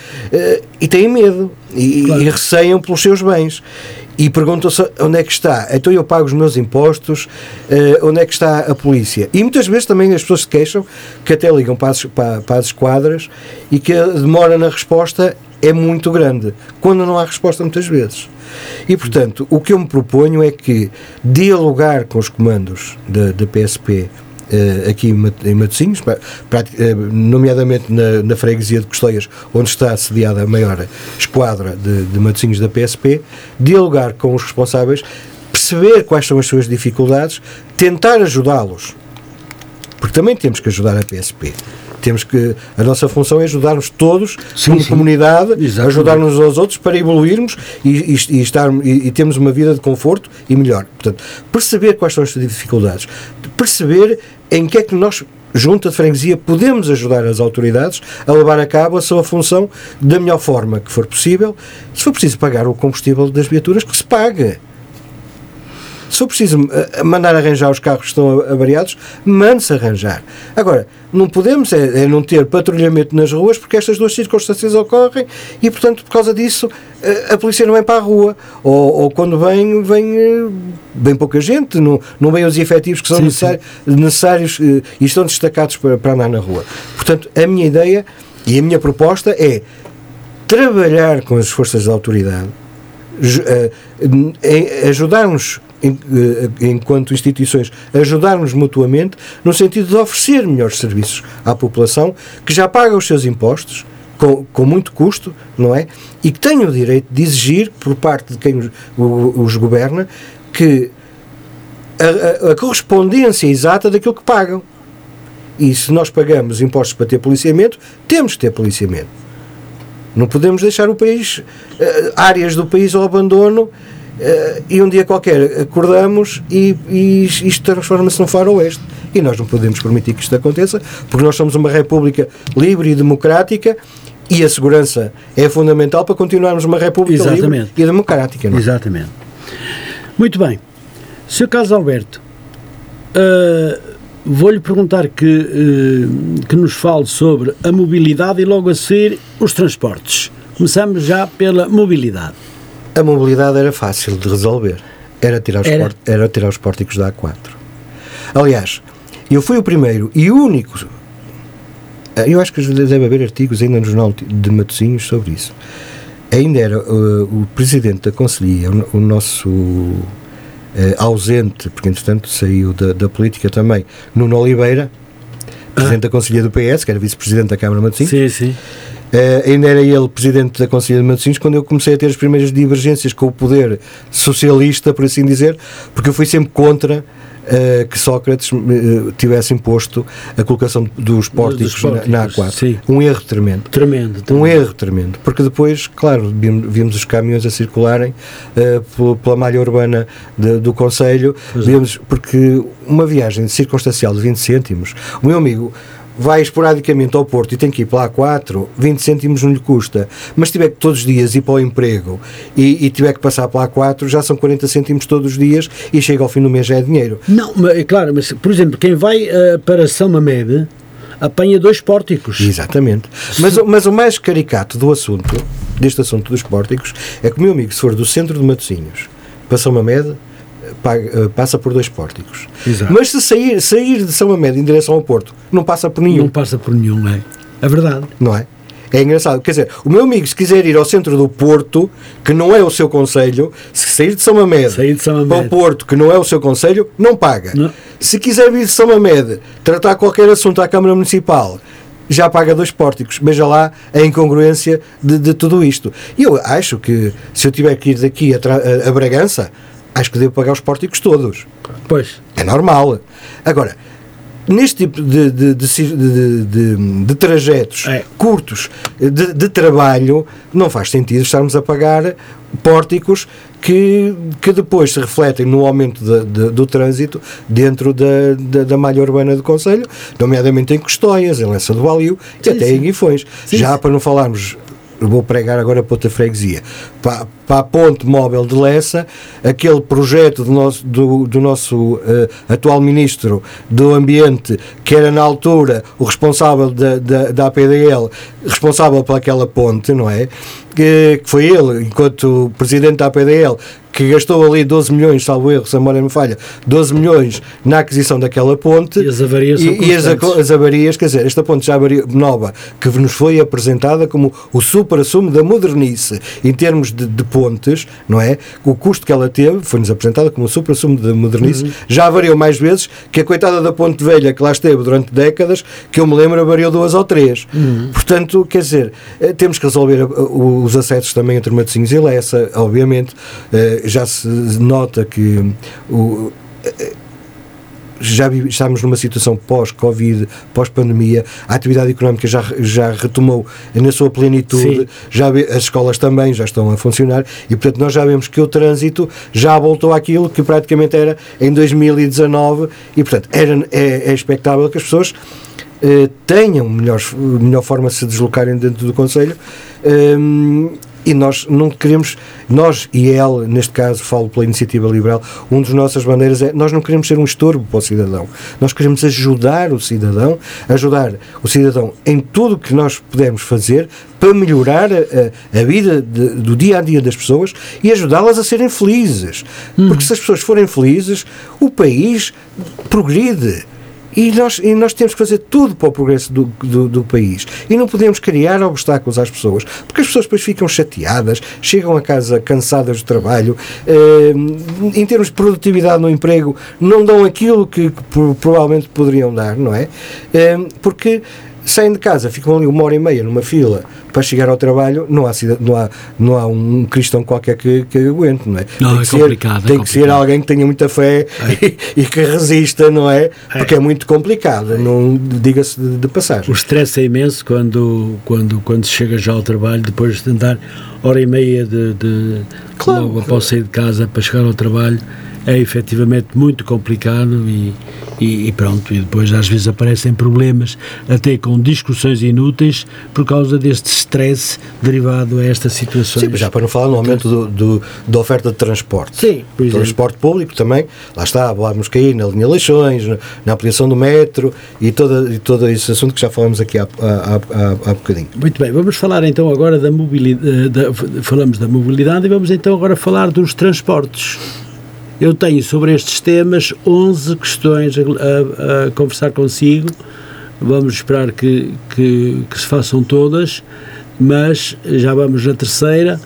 e têm medo e, claro. e receiam pelos seus bens e perguntam-se onde é que está. Então eu pago os meus impostos, uh, onde é que está a polícia? E muitas vezes também as pessoas se queixam que até ligam para as, para, para as esquadras e que a demora na resposta é muito grande, quando não há resposta muitas vezes. E, portanto, o que eu me proponho é que dialogar com os comandos da, PSP aqui em Matosinhos, uh, nomeadamente na, na, freguesia de Costeias, onde está sediada a maior esquadra de, de Matosinhos da PSP, dialogar com os responsáveis, perceber quais são as suas dificuldades, tentar ajudá-los. Porque também temos que ajudar a PSP temos que a nossa função é ajudarmos todos sim, como sim. comunidade, ajudar-nos aos outros para evoluirmos e, e, e estar e, e termos uma vida de conforto e melhor. Portanto, perceber quais são as dificuldades, perceber em que é que nós junta de freguesia, podemos ajudar as autoridades a levar a cabo a sua função da melhor forma que for possível. Se for preciso pagar o combustível das viaturas, que se pague. Se for preciso eh, mandar arranjar os carros que estão avariados, mande-se arranjar. Agora, não podemos é, é, não ter patrulhamento nas ruas porque estas duas circunstâncias ocorrem e, portanto, por causa disso, a, eh, a polícia não vem para a rua. Ou, ou, quando vem, vem eh, bem pouca gente, não, não vem os efetivos que são sim, necessários, sim. necessários e estão destacados para, para andar na rua. Portanto, a minha ideia e a minha proposta é trabalhar com as forças de autoridade, ajudar-nos eh, enquanto instituições, ajudar-nos mutuamente no sentido de oferecer melhores serviços à população que já paga os seus impostos com, com muito custo, não é? E que tem o direito de exigir, por parte de quem os, os governa, que a, a, a correspondência exata daquilo que pagam. E se nós pagamos impostos para ter policiamento, temos que ter policiamento. Não podemos deixar o país, uh, áreas do país ao abandono Uh, e um dia qualquer acordamos e, e isto transforma-se num faroeste. E nós não podemos permitir que isto aconteça, porque nós somos uma república livre e democrática e a segurança é fundamental para continuarmos uma república Exatamente. livre e democrática. Não? É? Exatamente. Muito bem. Sr. Carlos Alberto, uh, vou-lhe perguntar que, uh, que nos fale sobre a mobilidade e logo a seguir os transportes. Começamos já pela mobilidade. A mobilidade era fácil de resolver. Era tirar os, era. Port, era tirar os pórticos da A4. Aliás, eu fui o primeiro e único. Eh, eu acho que deve haver artigos ainda no Jornal de Matosinhos sobre isso. Ainda era uh, o presidente da Conselhia, o, o nosso uh, ausente, porque entretanto saiu da, da política também, Nuno Oliveira, presidente ah. da Conselhia do PS, que era vice-presidente da Câmara de Matosinhos. Sim, sim Uh, ainda era ele presidente da Conselho de Matosinhos quando eu comecei a ter as primeiras divergências com o poder socialista, por assim dizer, porque eu fui sempre contra uh, que Sócrates uh, tivesse imposto a colocação dos pórticos, dos pórticos na, na, A4. Sim. Um erro tremendo. Tremendo, tremendo. Um erro tremendo. Porque depois, claro, vimos, vimos os caminhões a circularem uh, pela malha urbana de, do Conselho, é. vimos, porque uma viagem circunstancial de 20 cêntimos, o meu amigo vai esporadicamente ao Porto e tem que ir para lá 4, 20 cêntimos não lhe custa. Mas se tiver que todos os dias ir para o emprego e, e tiver que passar para lá 4, já são 40 cêntimos todos os dias e chega ao fim do mês já é dinheiro. Não, é claro, mas por exemplo, quem vai uh, para São Mamede apanha dois pórticos. Exatamente. Mas, mas o mais caricato do assunto, deste assunto dos pórticos, é que o meu amigo, se for do centro de Matosinhos para São Mamede, eh, passa por dois pórticos. Exato. Mas se sair, sair de São Amédio em direção ao Porto, não passa por nenhum. Não passa por nenhum, é. É verdade. Não é? É engraçado. Quer dizer, o meu amigo, se quiser ir ao centro do Porto, que não é o seu conselho, se sair de São Mamede. para o Porto, que não é o seu conselho, não paga. Não. Se quiser vir de São Mamede tratar qualquer assunto à Câmara Municipal, já paga dois pórticos. Veja lá a incongruência de, de tudo isto. E eu acho que se eu tiver que ir daqui a, a, a Bragança, acho que devo pagar os pórticos todos. Pois. É normal. Agora, neste tipo de, de, de, de trajetos é. curtos de, trabalho, não faz sentido estarmos a pagar pórticos que, que depois se refletem no aumento do trânsito dentro da, da, malha urbana do Conselho, nomeadamente em Custóias, em Lença do Valio e até em Guifões. Já para não falarmos vou pregar agora para outra freguesia, para, para a ponte móvel de Lessa, aquele projeto do nosso, do, do nosso uh, atual Ministro do Ambiente, que era na altura o responsável da, da, da APDL, responsável pelaquela ponte, não é? Que, que foi ele, enquanto Presidente da APDL, que gastou ali 12 milhões, salvo erro, se a memória me falha, 12 milhões na aquisição daquela ponte. E as avarias e, e as, as, avarias, quer dizer, esta ponte já nova, que nos foi apresentada como o super-assumo da modernice em termos de, de, pontes, não é? O custo que ela teve foi-nos apresentada como o super-assumo da modernice. Uhum. Já avariou mais vezes que a coitada da ponte velha que lá esteve durante décadas, que eu me lembro, avariou duas ou três. Uhum. Portanto, quer dizer, eh, temos que resolver eh, os acessos também entre Matosinhos e Lessa, obviamente eh, já se nota que o, já estamos numa situação pós-Covid, pós-pandemia, a atividade económica já, já retomou na sua plenitude, já as escolas também já estão a funcionar e, portanto, nós já vemos que o trânsito já voltou àquilo que praticamente era em 2019 e, portanto, era, é, é expectável que as pessoas eh, tenham melhor, melhor forma de se deslocarem dentro do Conselho. Um, e nós não queremos, nós e ele, neste caso falo pela iniciativa liberal, um dos nossas bandeiras é nós não queremos ser um estorbo para o cidadão, nós queremos ajudar o cidadão, ajudar o cidadão em tudo o que nós pudermos fazer para melhorar a, a vida de, do dia a dia das pessoas e ajudá-las a serem felizes. Hum. Porque se as pessoas forem felizes, o país progride. E nós, e nós temos que fazer tudo para o progresso do, do, do, país. E não podemos criar obstáculos às pessoas, porque as pessoas depois ficam chateadas, chegam a casa cansadas do trabalho, eh, em termos de produtividade no emprego, não dão aquilo que, que provavelmente poderiam dar, não é? Eh, porque saem de casa, ficam ali uma hora e meia numa fila para chegar ao trabalho, não há, não há, não há um cristão qualquer que, que aguente, não é? Não, tem é que ser, complicado. Tem é que ser alguém que tenha muita fé é. e, [laughs] e, que resista, não é? é. Porque é muito complicado, não diga-se de, de, passagem. O stress é imenso quando, quando, quando se chega já ao trabalho, depois de andar hora e meia de, de claro, logo após sair de casa para chegar ao trabalho é efetivamente muito complicado e, e, e, pronto, e depois às vezes aparecem problemas até com discussões inúteis por causa deste stress derivado a estas situações. Sim, já para não falar no aumento do, do, da oferta de transporte. Sim, por Transporte público também, lá está, vamos cair na linha Leixões, na, na ampliação do metro e, toda, e todo esse assunto que já falamos aqui há, há, há, há bocadinho. Muito bem, vamos falar então agora da mobilidade, eh, da, falamos da mobilidade e vamos então agora falar dos transportes. Eu tenho sobre estes temas 11 questões a, a, conversar consigo. Vamos esperar que, que, que se façam todas, mas já vamos na terceira.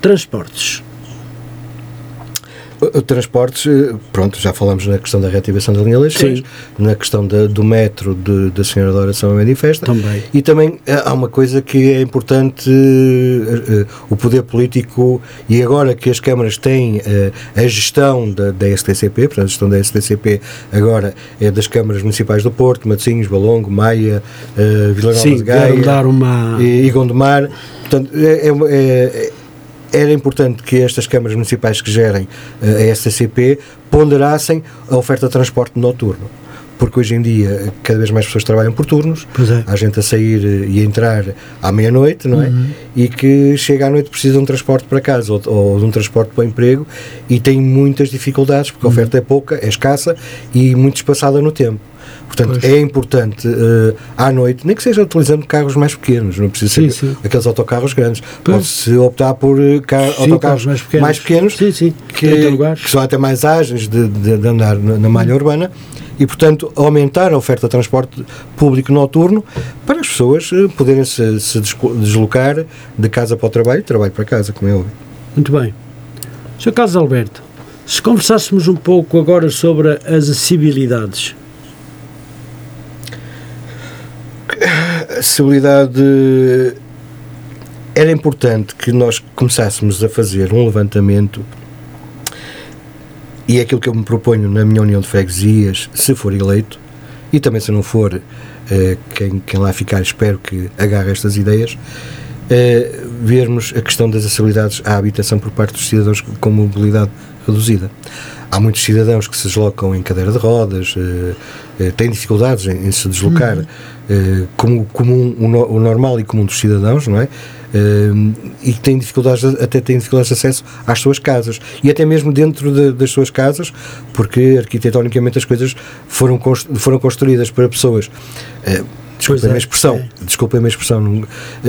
Transportes. O, transportes, eh, pronto, já falamos na questão da reativação da linha Leixões, na questão da, do metro de, da Senhora da Oração Manifesta. Também. E também eh, há uma coisa que é importante, o poder político, e agora que as câmaras têm a gestão da, da STCP, portanto, a gestão da STCP agora é das câmaras municipais do Porto, Matosinhos, Balongo, Maia, Vila Nova de Gaia dar uma... e, e Gondomar. Portanto, é, é, é era importante que estas câmaras municipais que gerem eh, a STCP ponderassem a oferta de transporte noturno porque hoje em dia cada vez mais pessoas trabalham por turnos, é. há gente a sair eh, e a entrar à meia-noite, não é? Uhum. E que chega à noite precisa de um transporte para casa ou, ou de um transporte para o emprego e tem muitas dificuldades, porque a uhum. oferta é pouca, é escassa e muito espaçada no tempo. Portanto, pois. é importante uh, à noite, nem que seja utilizando carros mais pequenos, não precisa sim, ser sim. aqueles autocarros grandes. Pode-se optar por uh, car sim, autocarros mais pequenos, mais pequenos que, que, são até mais ágeis de, de, de andar na, na malha urbana e, portanto, aumentar a oferta de transporte público noturno para as pessoas uh, poderem se, se, deslocar de casa para o trabalho e trabalho para casa, como é óbvio. Muito bem. Sr. Carlos Alberto, se conversássemos um pouco agora sobre as acessibilidades acessibilidade era importante que nós começássemos a fazer um levantamento e é aquilo que eu me proponho na minha união de freguesias, se for eleito, e também se não for, eh, quem, quem lá ficar espero que agarre estas ideias, eh, vermos a questão das acessibilidades à habitação por parte dos cidadãos com mobilidade reduzida. Há muitos cidadãos que se deslocam em cadeira de rodas, eh, têm dificuldades em, em se deslocar. Uhum eh, como comum, o, normal e comum dos cidadãos, não é? E que têm dificuldades, até têm dificuldades de acesso às suas casas e até mesmo dentro de, das suas casas, porque arquitetonicamente as coisas foram, foram construídas para pessoas. Desculpem é, a expressão, é. desculpem a expressão,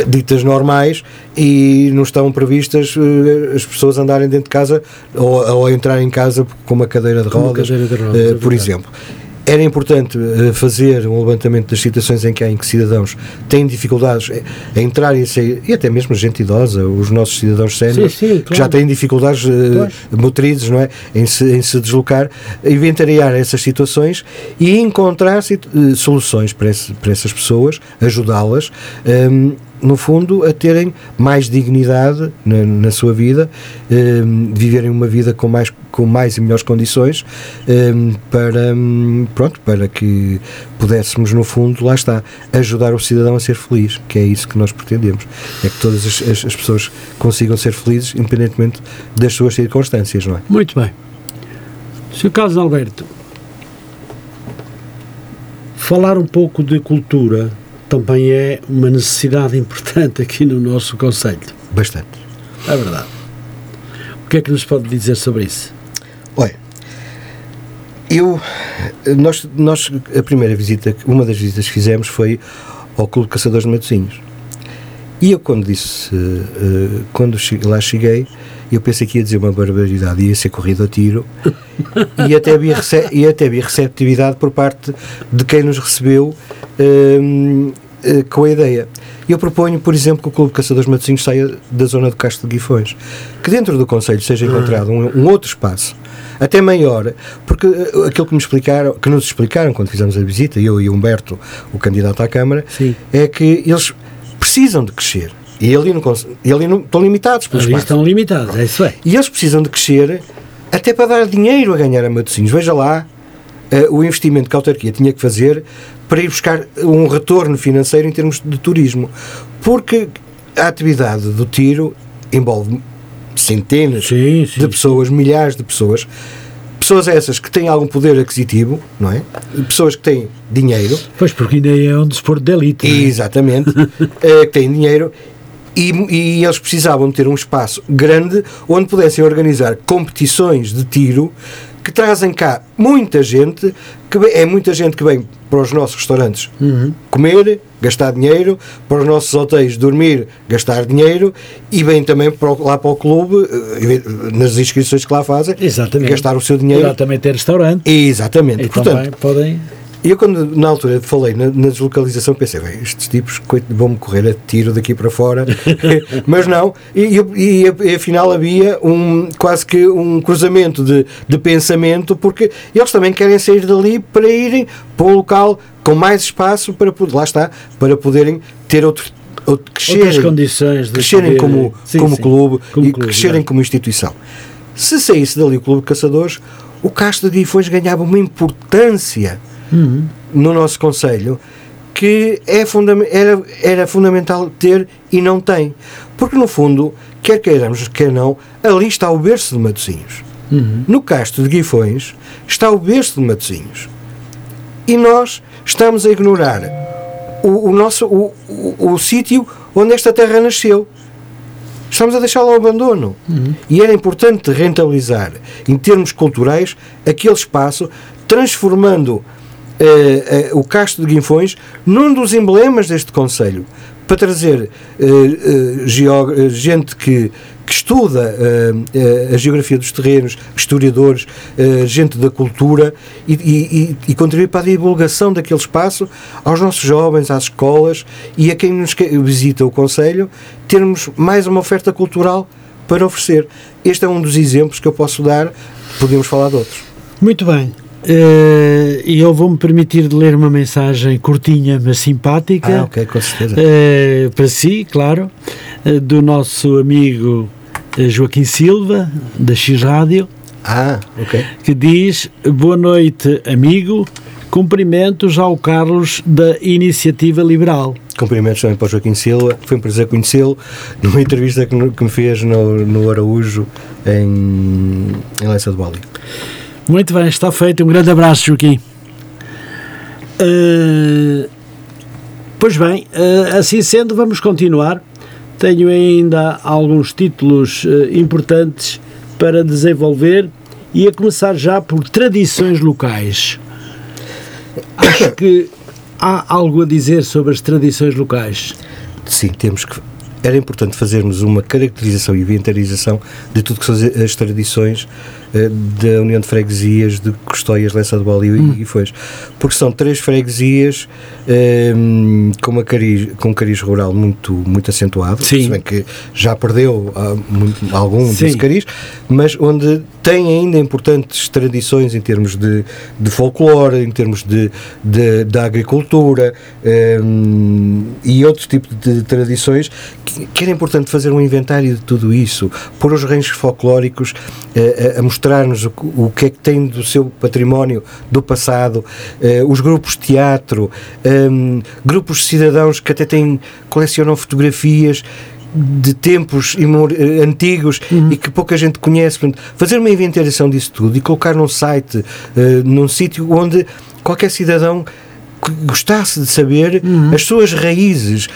ditas normais e não estão previstas uh, as pessoas andarem dentro de casa ou, ou entrar em casa com uma cadeira de rodas, cadeira de rodas uh, por exemplo. Era importante uh, fazer um levantamento das situações em que há em que cidadãos têm dificuldades a entrar e a sair, e até mesmo gente idosa, os nossos cidadãos séniores, claro. que já têm dificuldades uh, motrizes não é? em, se, em se deslocar, inventariar essas situações e encontrar soluções para, esse, para essas pessoas, ajudá-las. Um, ehm, no fundo, a terem mais dignidade na, na sua vida, um, viverem uma vida com mais, com mais e melhores condições, um, para, pronto, para que pudéssemos, no fundo, lá está, ajudar o cidadão a ser feliz, que é isso que nós pretendemos. É que todas as, as, as pessoas consigam ser felizes, independentemente das suas circunstâncias, não é? Muito bem. Sr. Carlos Alberto, falar um pouco de cultura também é uma necessidade importante aqui no nosso Conselho. Bastante. É verdade. O que é que nos pode dizer sobre isso? Olha, eu, nós, nós, a primeira visita, uma das visitas que fizemos foi ao Clube de Caçadores de Matosinhos. E eu, quando disse, uh, quando lá cheguei, eu pensei que ia dizer uma barbaridade, ia ser corrido a tiro, e até havia, e até havia receptividade por parte de quem nos recebeu com a ideia. Eu proponho, por exemplo, que o Clube de Caçadores Matosinhos saia da zona do Castro de Guifões, que dentro do Conselho seja encontrado um, um outro espaço até maior, porque uh, aquilo que me explicaram, que nos explicaram quando fizemos a visita, eu e Humberto, o candidato à Câmara, Sim. é que eles precisam de crescer. E ali não, e ali não estão limitados pelos Ali estão limitados, é isso é. E eles precisam de crescer até para dar dinheiro a ganhar a Matosinhos. Veja lá uh, o investimento que a autarquia tinha que fazer para ir buscar um retorno financeiro em termos de turismo. Porque a atividade do tiro envolve centenas Sim, sim. de pessoas, milhares de pessoas. Pessoas essas que têm algum poder aquisitivo, não é? Pessoas que têm dinheiro. Pois, porque ainda é um desporto de elite. é? Exatamente. [laughs] eh, que têm dinheiro. E, e eles precisavam ter um espaço grande onde pudessem organizar competições de tiro que trazem cá muita gente, que é muita gente que vem para os nossos restaurantes Uhum. comer, gastar dinheiro, para os nossos hotéis dormir, gastar dinheiro e vem também para o- lá para o clube, eh, nas inscrições que lá fazem, Exatamente. gastar o seu E dinheiro. lá também ter restaurante. Exatamente. E Portanto, também podem. E eu quando na altura falei na, na deslocalização pensei, bem, estes tipos vão-me correr a tiro daqui para fora, [laughs] mas não, e, e, e afinal havia um, quase que um cruzamento de, de pensamento, porque eles também querem sair dali para irem para um local com mais espaço para poder, lá está, para poderem ter outro, crescerem, Outras condições de crescerem poder- como, Sim, como sim. clube Como e clube, crescerem exato. como instituição. Se saísse dali o Clube de Caçadores, o Castro de Guifões ganhava uma importância Uhum. no nosso Conselho que é fundam- era, era fundamental ter e não tem. Porque, no fundo, quer queiramos, quer não, ali está o berço de Matosinhos. Uhum. No Castro de Guifões está o berço de Matosinhos. E nós estamos a ignorar o, o nosso o, o, o sítio onde esta terra nasceu. Estamos a deixá-lo ao abandono. E era importante rentabilizar, em termos culturais, aquele espaço, transformando eh, eh, o Castro de Guinfões num dos emblemas deste Conselho, para trazer eh, gente que, que estuda a geografia dos terrenos, historiadores, gente da cultura e, e, e- contribuir para a divulgação daquele espaço aos nossos jovens, às escolas e a quem nos visita o Conselho, termos mais uma oferta cultural para oferecer. Este é um dos exemplos que eu posso dar, podemos falar de outros. Muito bem. Eh, E eu vou-me permitir de ler uma mensagem curtinha, mas simpática. Ah, ok, com certeza. Eh, para si, claro, eh, do nosso amigo Joaquim Silva, da X Rádio, Ah, ok. que diz: Boa noite, amigo. Cumprimentos ao Carlos da Iniciativa Liberal. Cumprimentos também para o Joaquim Silva. Foi um prazer conhecê-lo numa entrevista que, me fez no, no Araújo, em, em Leça de Bali. Muito bem, está feito. Um grande abraço, Joaquim. Eh, pois bem, eh, assim sendo, vamos continuar. Tenho ainda alguns títulos eh, importantes para desenvolver e a começar já por tradições locais. Acho que há algo a dizer sobre as tradições locais. Sim, temos que. Era importante fazermos uma caracterização e inventarização de tudo que são as, tradições da União de Freguesias de Custóias, Leça de Bali e Guifões. Porque são três freguesias eh, com, uma cariz, com um cariz rural muito, muito acentuado, Sim. se bem que já perdeu ah, muito- algum Sim. desse cariz, mas onde tem ainda importantes tradições em termos de, de folclore, em termos de, de, da agricultura eh, e outros tipos de tradições que, que era importante fazer um inventário de tudo isso, pôr os reinos folclóricos eh, a, a mostrar-nos o, que- o que é que tem do seu património do passado, eh, os grupos de teatro, eh, grupos de cidadãos que até têm, colecionam fotografias de tempos eh, antigos e que pouca gente conhece. Portanto, fazer uma inventarização disso tudo e colocar num site, eh, num sítio onde qualquer cidadão que gostasse de saber as suas raízes,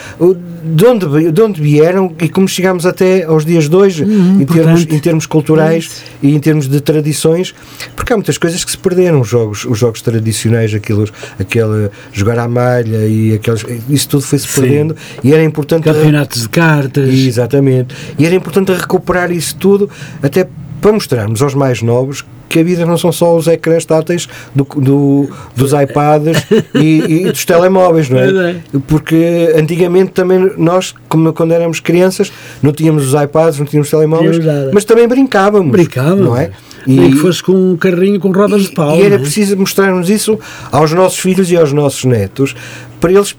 de onde, de onde vieram e como chegámos até aos dias de hoje, em, termos, em termos culturais e em termos de tradições, porque há muitas coisas que se perderam, os jogos, os jogos tradicionais, aquilo, aquele jogar à malha e aqueles, isso tudo foi-se perdendo e era importante Campeonatos de cartas. Exatamente. E era importante recuperar isso tudo, até para mostrarmos aos mais novos que a vida não são só os ecrãs táteis do, do- dos iPads e, e dos telemóveis, não Pois é? Porque antigamente também nós, como quando éramos crianças, não tínhamos os iPads, não tínhamos telemóveis, mas também brincávamos. Brincávamos. Não é? Nem que fosse com um carrinho com rodas de pau. E era é? preciso mostrarmos isso aos nossos filhos e aos nossos netos para eles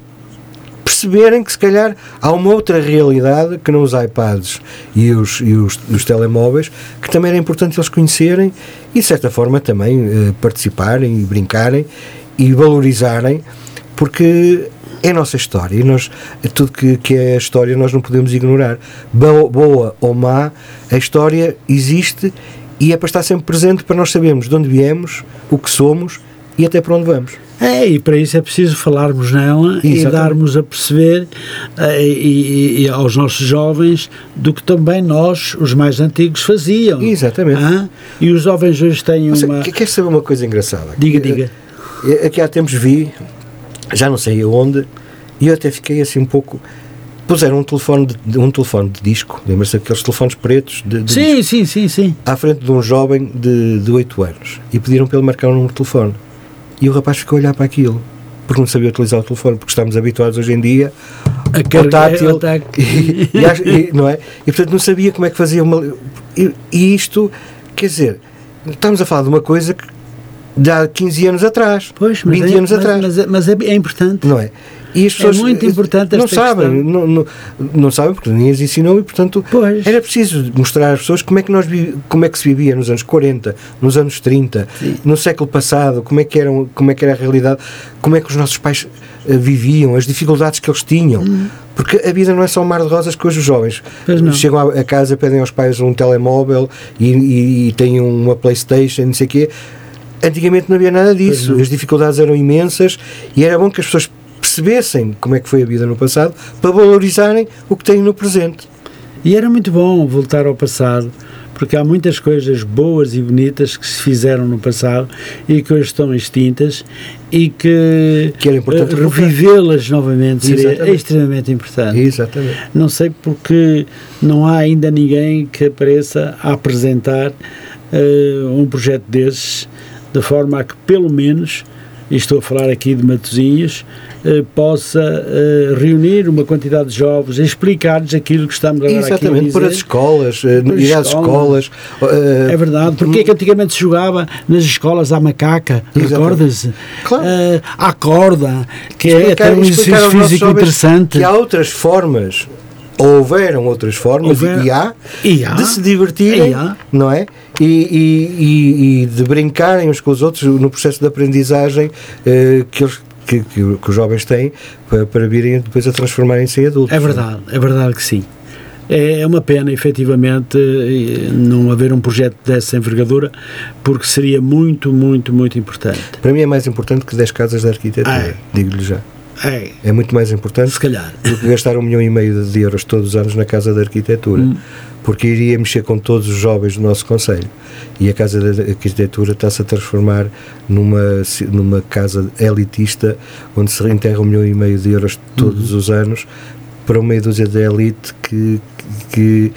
perceberem que se calhar há uma outra realidade que não os iPads e os, e os, os telemóveis que também era importante eles conhecerem e de certa forma também eh, participarem e brincarem e valorizarem porque é a nossa história e nós, tudo que, que é a história nós não podemos ignorar boa, boa ou má a história existe e é para estar sempre presente para nós sabermos de onde viemos, o que somos e até para onde vamos. É, e para isso é preciso falarmos nela e Exatamente. darmos a perceber eh, e, e- e aos nossos jovens do que também nós, os mais antigos, faziam. Exatamente. Hã? E os jovens hoje têm Você, uma. que- Queres saber uma coisa engraçada? Diga, diga. Eh, Aqui há tempos vi, já não sei aonde, e eu até fiquei assim um pouco. Puseram um telefone de, um telefone de disco, lembra-se daqueles telefones pretos de, de Sim, sim, sim, sim. à frente de um jovem de, de 8 anos e pediram para ele marcar um número de telefone. E o rapaz ficou a olhar para aquilo, porque não sabia utilizar o telefone, porque estamos habituados hoje em dia A ao carregar- tátil, ao tátil. [laughs] e, e e, não é? E portanto não sabia como é que fazia uma. E, e isto, quer dizer, estamos a falar de uma coisa que de há 15 anos atrás, Pois, mas 20 é, anos mas, atrás. Mas, é, mas é, é importante. não é? E as pessoas muito importante não sabem, não, não, não sabem porque ninguém as ensinou e portanto Pois. era preciso mostrar às pessoas como é que nós como é que se vivia nos anos 40, nos anos 30, no século passado, como é que eram, como é que era a realidade, como é que os nossos pais eh, viviam, as dificuldades que eles tinham. Porque a vida não é só um mar de rosas que hoje os jovens chegam a, casa, pedem aos pais um telemóvel e, e, e têm uma Playstation, não sei o quê. Antigamente não havia nada disso. As dificuldades eram imensas e era bom que as pessoas percebessem como é que foi a vida no passado para valorizarem o que têm no presente. E era muito bom voltar ao passado, porque há muitas coisas boas e bonitas que se fizeram no passado e que hoje estão extintas e que, Que eh, revivê-las novamente seria Exatamente. extremamente importante. Exatamente. Não sei porque não há ainda ninguém que apareça a apresentar eh, um projeto desses, de forma a que pelo menos, e estou a falar aqui de Matosinhos, eh, possa eh, reunir uma quantidade de jovens, explicar-lhes aquilo que estamos agora aqui a Exatamente, dizer. para as escolas, eh, Para ir às escolas. eh, É verdade, porque é que antigamente se jogava nas escolas à macaca, Exatamente. recorda-se? Claro. Eh, à corda, que é explicar- até um exercício físico interessante. Que há outras formas, houveram outras formas, Houver- e, há, e há. de se divertirem, E não é? E, e- e- de brincarem uns com os outros no processo de aprendizagem eh, que, eles, que, que- que os jovens têm para, para virem depois a transformarem-se em adultos. É verdade, é verdade que sim. É é uma pena, efetivamente, não haver um projeto dessa envergadura, porque seria muito, muito, muito importante. Para mim é mais importante que 10 casas de arquitetura, É. digo-lhe já. É, É muito mais importante se calhar. do que gastar um milhão e meio de euros todos os anos na Casa da Arquitetura, Hum. porque iria mexer com todos os jovens do nosso Conselho. E a Casa da Arquitetura está-se a transformar numa, numa casa elitista, onde se enterra um milhão e meio de euros todos Uhum. os anos para uma meia dúzia de elite que, que,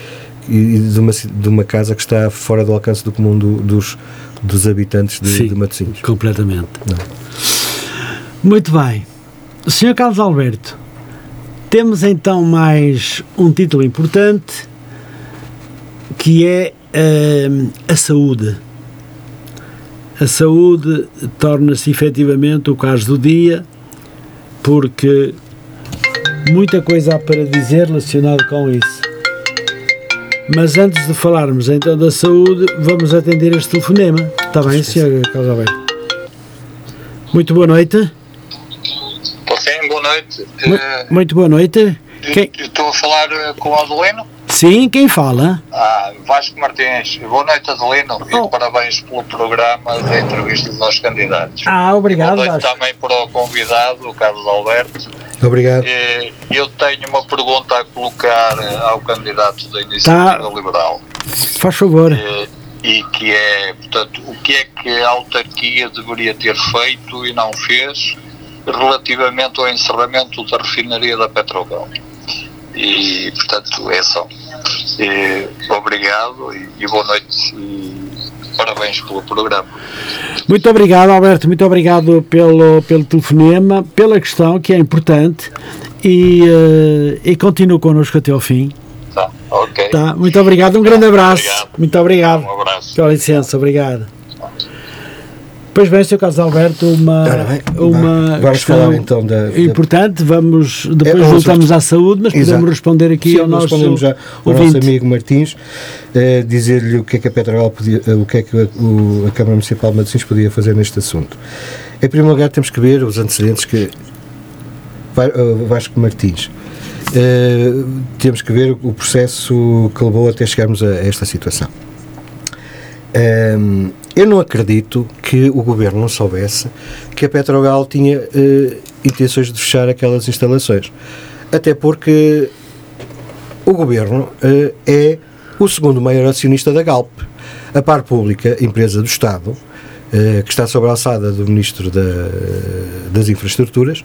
e de, uma, de uma casa que está fora do alcance do comum do- dos, dos habitantes de, Sim. de Matosinhos. Completamente. Não. Muito bem. Sr. Carlos Alberto, temos então mais um título importante que é eh, a saúde. A saúde torna-se efetivamente o caso do dia, porque muita coisa há para dizer relacionado com isso. Mas antes de falarmos então da saúde, vamos atender este telefonema. Está bem, Sr. Carlos Alberto? Muito boa noite. Sim, boa noite. Mu- Eh, Muito boa noite. Quem? Estou a falar eh, com o Adelino. Sim, quem fala? Ah, Vasco Martins. Boa noite, Adelino. Oh. E parabéns pelo programa de entrevistas aos candidatos. Ah, obrigado, Boa noite Vasco. também para o convidado, o Carlos Alberto. Obrigado. Eu tenho uma pergunta a colocar eh, ao candidato da Iniciativa Tá. Liberal. Faz favor. Eh, E que é, portanto, o que é que a autarquia deveria ter feito e não fez relativamente ao encerramento da refinaria da Petrobel. E, portanto, é só. Eh, obrigado e, e boa noite e parabéns pelo programa. Muito obrigado, Alberto. Muito obrigado pelo, pelo telefonema, pela questão que é importante e, eh, e continue connosco até ao fim. Tá, ok. Tá? Muito obrigado. Um grande abraço. Obrigado. Muito obrigado. Um abraço. Com licença, obrigado. Pois bem, Sr. Carlos Alberto, uma, bem, uma vamos falar então da- da- importante. Vamos, depois É, voltamos à saúde, mas Exato. podemos responder aqui Sim, ao nosso respondemos já ao nosso amigo Martins, eh, dizer-lhe o que é que a Petrobel podia, eh, o que é que a, o- a Câmara Municipal de Matosinhos podia fazer neste assunto. Em primeiro lugar, temos que ver os antecedentes que eh, Vasco Martins. Eh, temos que ver o processo que levou até chegarmos a, a esta situação. Ehm, eu não acredito que o governo não soubesse que a Petrogal tinha eh, intenções de fechar aquelas instalações. Até porque o governo eh, é o segundo maior acionista da Galp. A par pública, empresa do Estado, eh, que está sob a alçada do Ministro da- das Infraestruturas,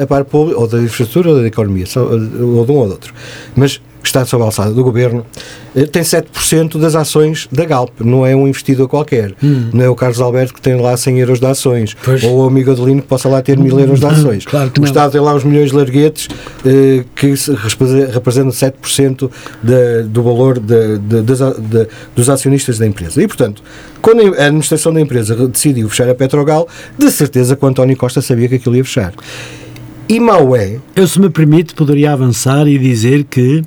a par pública, ou da Infraestrutura ou da Economia, ou de um ou do outro, mas está sob a alçada do governo, eh, tem 7% das ações da Galp, não é um investidor qualquer, não é o Carlos Alberto que tem lá 100 euros de ações, Pois. ou o amigo Adelino que possa lá ter 1000 euros de ações. Claro que o. Estado tem lá os milhões de larguetes eh, que se repre- representam 7% da, do valor das a- da- dos acionistas da empresa. E, portanto, quando a administração da empresa decidiu fechar a Petrogal, de certeza que o António Costa sabia que aquilo ia fechar. E mau é, Eu, se me permite, poderia avançar e dizer que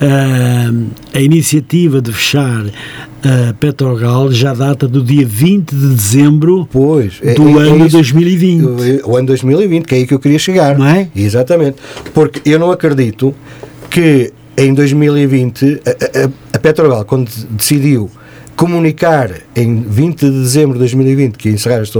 ah, a iniciativa de fechar a Petrogal já data do dia 20 de dezembro pois, é- do é- é ano isso. 2020. o ano 2020, que é aí que eu queria chegar. Não é? Exatamente. Porque eu não acredito que em 2020 a, a, a Petrogal, quando decidiu comunicar em 20 de dezembro de 2020 que ia encerrar as,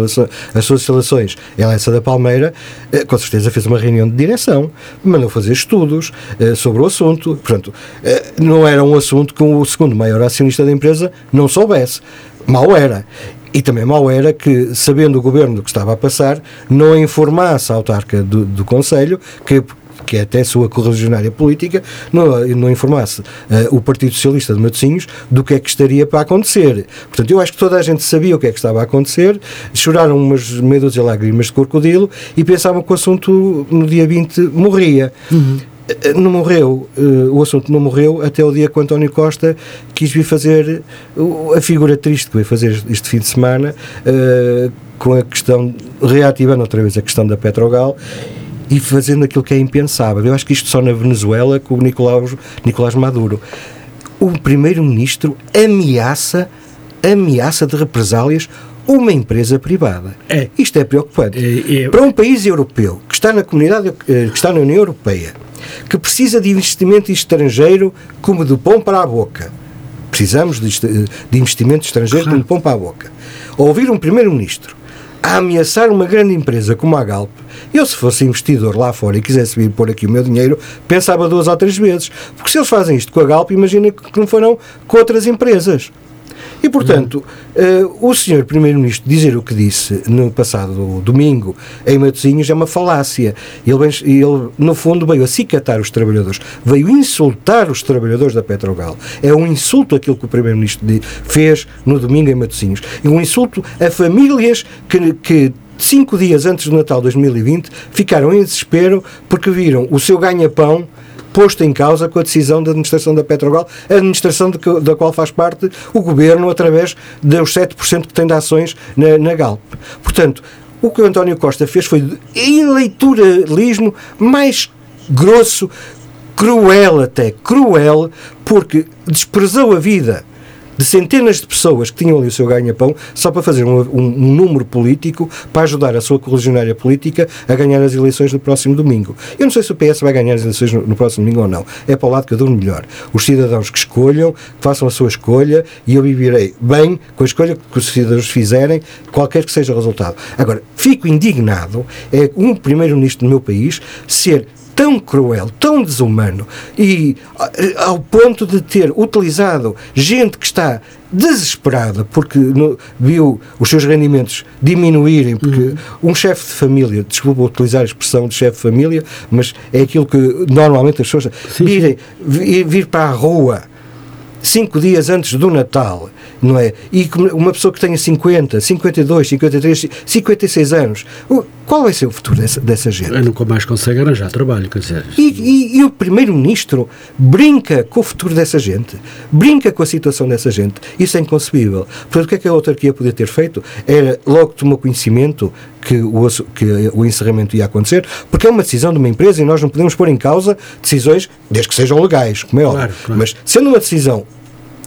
as suas instalações em Lença da Palmeira, eh, com certeza fez uma reunião de direção, mandou fazer estudos eh, sobre o assunto. Portanto, eh, não era um assunto que o segundo maior acionista da empresa não soubesse. Mal era. E também mal era que, sabendo o governo do que estava a passar, não informasse a autarca do, do Conselho que que é até sua correligionária política, não, não informasse eh, o Partido Socialista de Matosinhos do que é que estaria para acontecer. Portanto, eu acho que toda a gente sabia o que é que estava a acontecer, choraram umas meia dúzia lágrimas de crocodilo e pensavam que o assunto no dia 20 morria. Eh, Não morreu, eh, o assunto não morreu até o dia que o António Costa quis vir fazer a figura triste que veio fazer este fim de semana com a questão, reativando outra vez a questão da Petrogal e fazendo aquilo que é impensável. Eu acho que isto só na Venezuela com o Nicolás, Nicolás Maduro. O primeiro-ministro ameaça, ameaça de represálias uma empresa privada. É. Isto é preocupante. É, é. Para um país europeu que está na comunidade, eh, que está na União Europeia, que precisa de investimento estrangeiro como do pão para a boca. Precisamos de, est- de investimento estrangeiro como do pão para a boca. Ouvir um primeiro-ministro a ameaçar uma grande empresa como a Galp, eu se fosse investidor lá fora e quisesse vir pôr aqui o meu dinheiro, pensava duas ou três vezes. Porque se eles fazem isto com a Galp, imagina que não farão com outras empresas. E, portanto, eh, o senhor Primeiro-Ministro dizer o que disse no passado domingo em Matosinhos é uma falácia. Ele, ele, no fundo, veio acicatar os trabalhadores, veio insultar os trabalhadores da Petrogal. É um insulto aquilo que o Primeiro-Ministro fez no domingo em Matosinhos. E um insulto a famílias que, que cinco dias antes do Natal de 2020 ficaram em desespero porque viram o seu ganha-pão posto em causa com a decisão da administração da Petrogal, a administração que- da qual faz parte o governo através dos 7% que tem de ações na, na Galp. Portanto, o que o António Costa fez foi eleitoralismo mais grosso, cruel até, cruel, porque desprezou a vida de centenas de pessoas que tinham ali o seu ganha-pão só para fazer um, um, um, número político para ajudar a sua correligionária política a ganhar as eleições no próximo domingo. Eu não sei se o PS vai ganhar as eleições no, no próximo domingo ou não. É para o lado que eu dou melhor. Os cidadãos que escolham, que façam a sua escolha e eu viverei bem com a escolha que os cidadãos fizerem, qualquer que seja o resultado. Agora, fico indignado é um primeiro-ministro do meu país ser tão cruel, tão desumano e ao ponto de ter utilizado gente que está desesperada porque no, viu os seus rendimentos diminuírem, porque uhum. um chefe de família, desculpa utilizar a expressão de chefe de família, mas é aquilo que normalmente as pessoas virem, vir, vir para a rua cinco dias antes do Natal, não é? E uma pessoa que tenha 50, 52, 53, 56 anos, qual vai ser o futuro dessa, dessa gente? Eu nunca mais consegue arranjar trabalho, quer dizer. E, e, e o Primeiro-Ministro brinca com o futuro dessa gente, brinca com a situação dessa gente. Isso é inconcebível. Portanto, o que é que a autarquia podia ter feito? Era logo tomar conhecimento que o, que o encerramento ia acontecer, porque é uma decisão de uma empresa e nós não podemos pôr em causa decisões, desde que sejam legais, como é óbvio. Claro, claro. Mas sendo uma decisão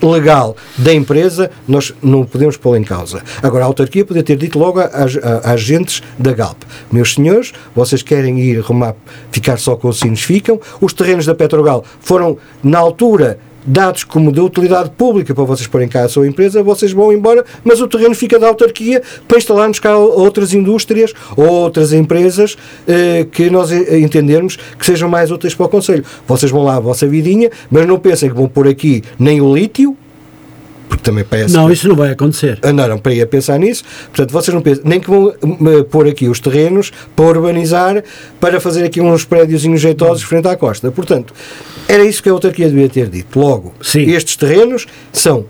legal da empresa, nós não podemos pô-la em causa. Agora, a autarquia podia ter dito logo às, agentes da Galp: meus senhores, vocês querem ir arrumar, ficar só com os sinos, ficam. Os terrenos da Petrogal foram, na altura, dados como de utilidade pública para vocês porem cá a sua empresa, vocês vão embora, mas o terreno fica da autarquia para instalarmos cá outras indústrias ou outras empresas eh, que nós entendermos que sejam mais úteis para o Conselho. Vocês vão lá a vossa vidinha, mas não pensem que vão pôr aqui nem o lítio, porque também parece. Não, isso não vai acontecer. Andaram para ir a pensar nisso, portanto, vocês não pensam, nem que vão uh, pôr aqui os terrenos para urbanizar, para fazer aqui uns prédios jeitosos frente à costa. Portanto, era isso que a autarquia devia ter dito. Logo, Sim. estes terrenos são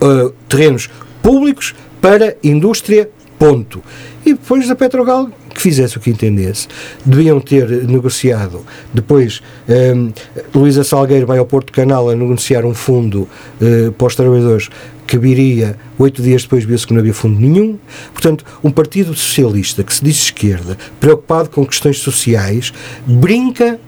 uh, terrenos públicos para indústria, ponto. E depois a Petrogal que fizesse o que entendesse. Deviam ter negociado. Depois, um, Luísa Salgueiro vai ao Porto Canal a negociar um fundo uh, para os trabalhadores que viria, oito dias depois viu-se que não havia fundo nenhum. Portanto, um Partido Socialista que se diz esquerda, preocupado com questões sociais, brinca,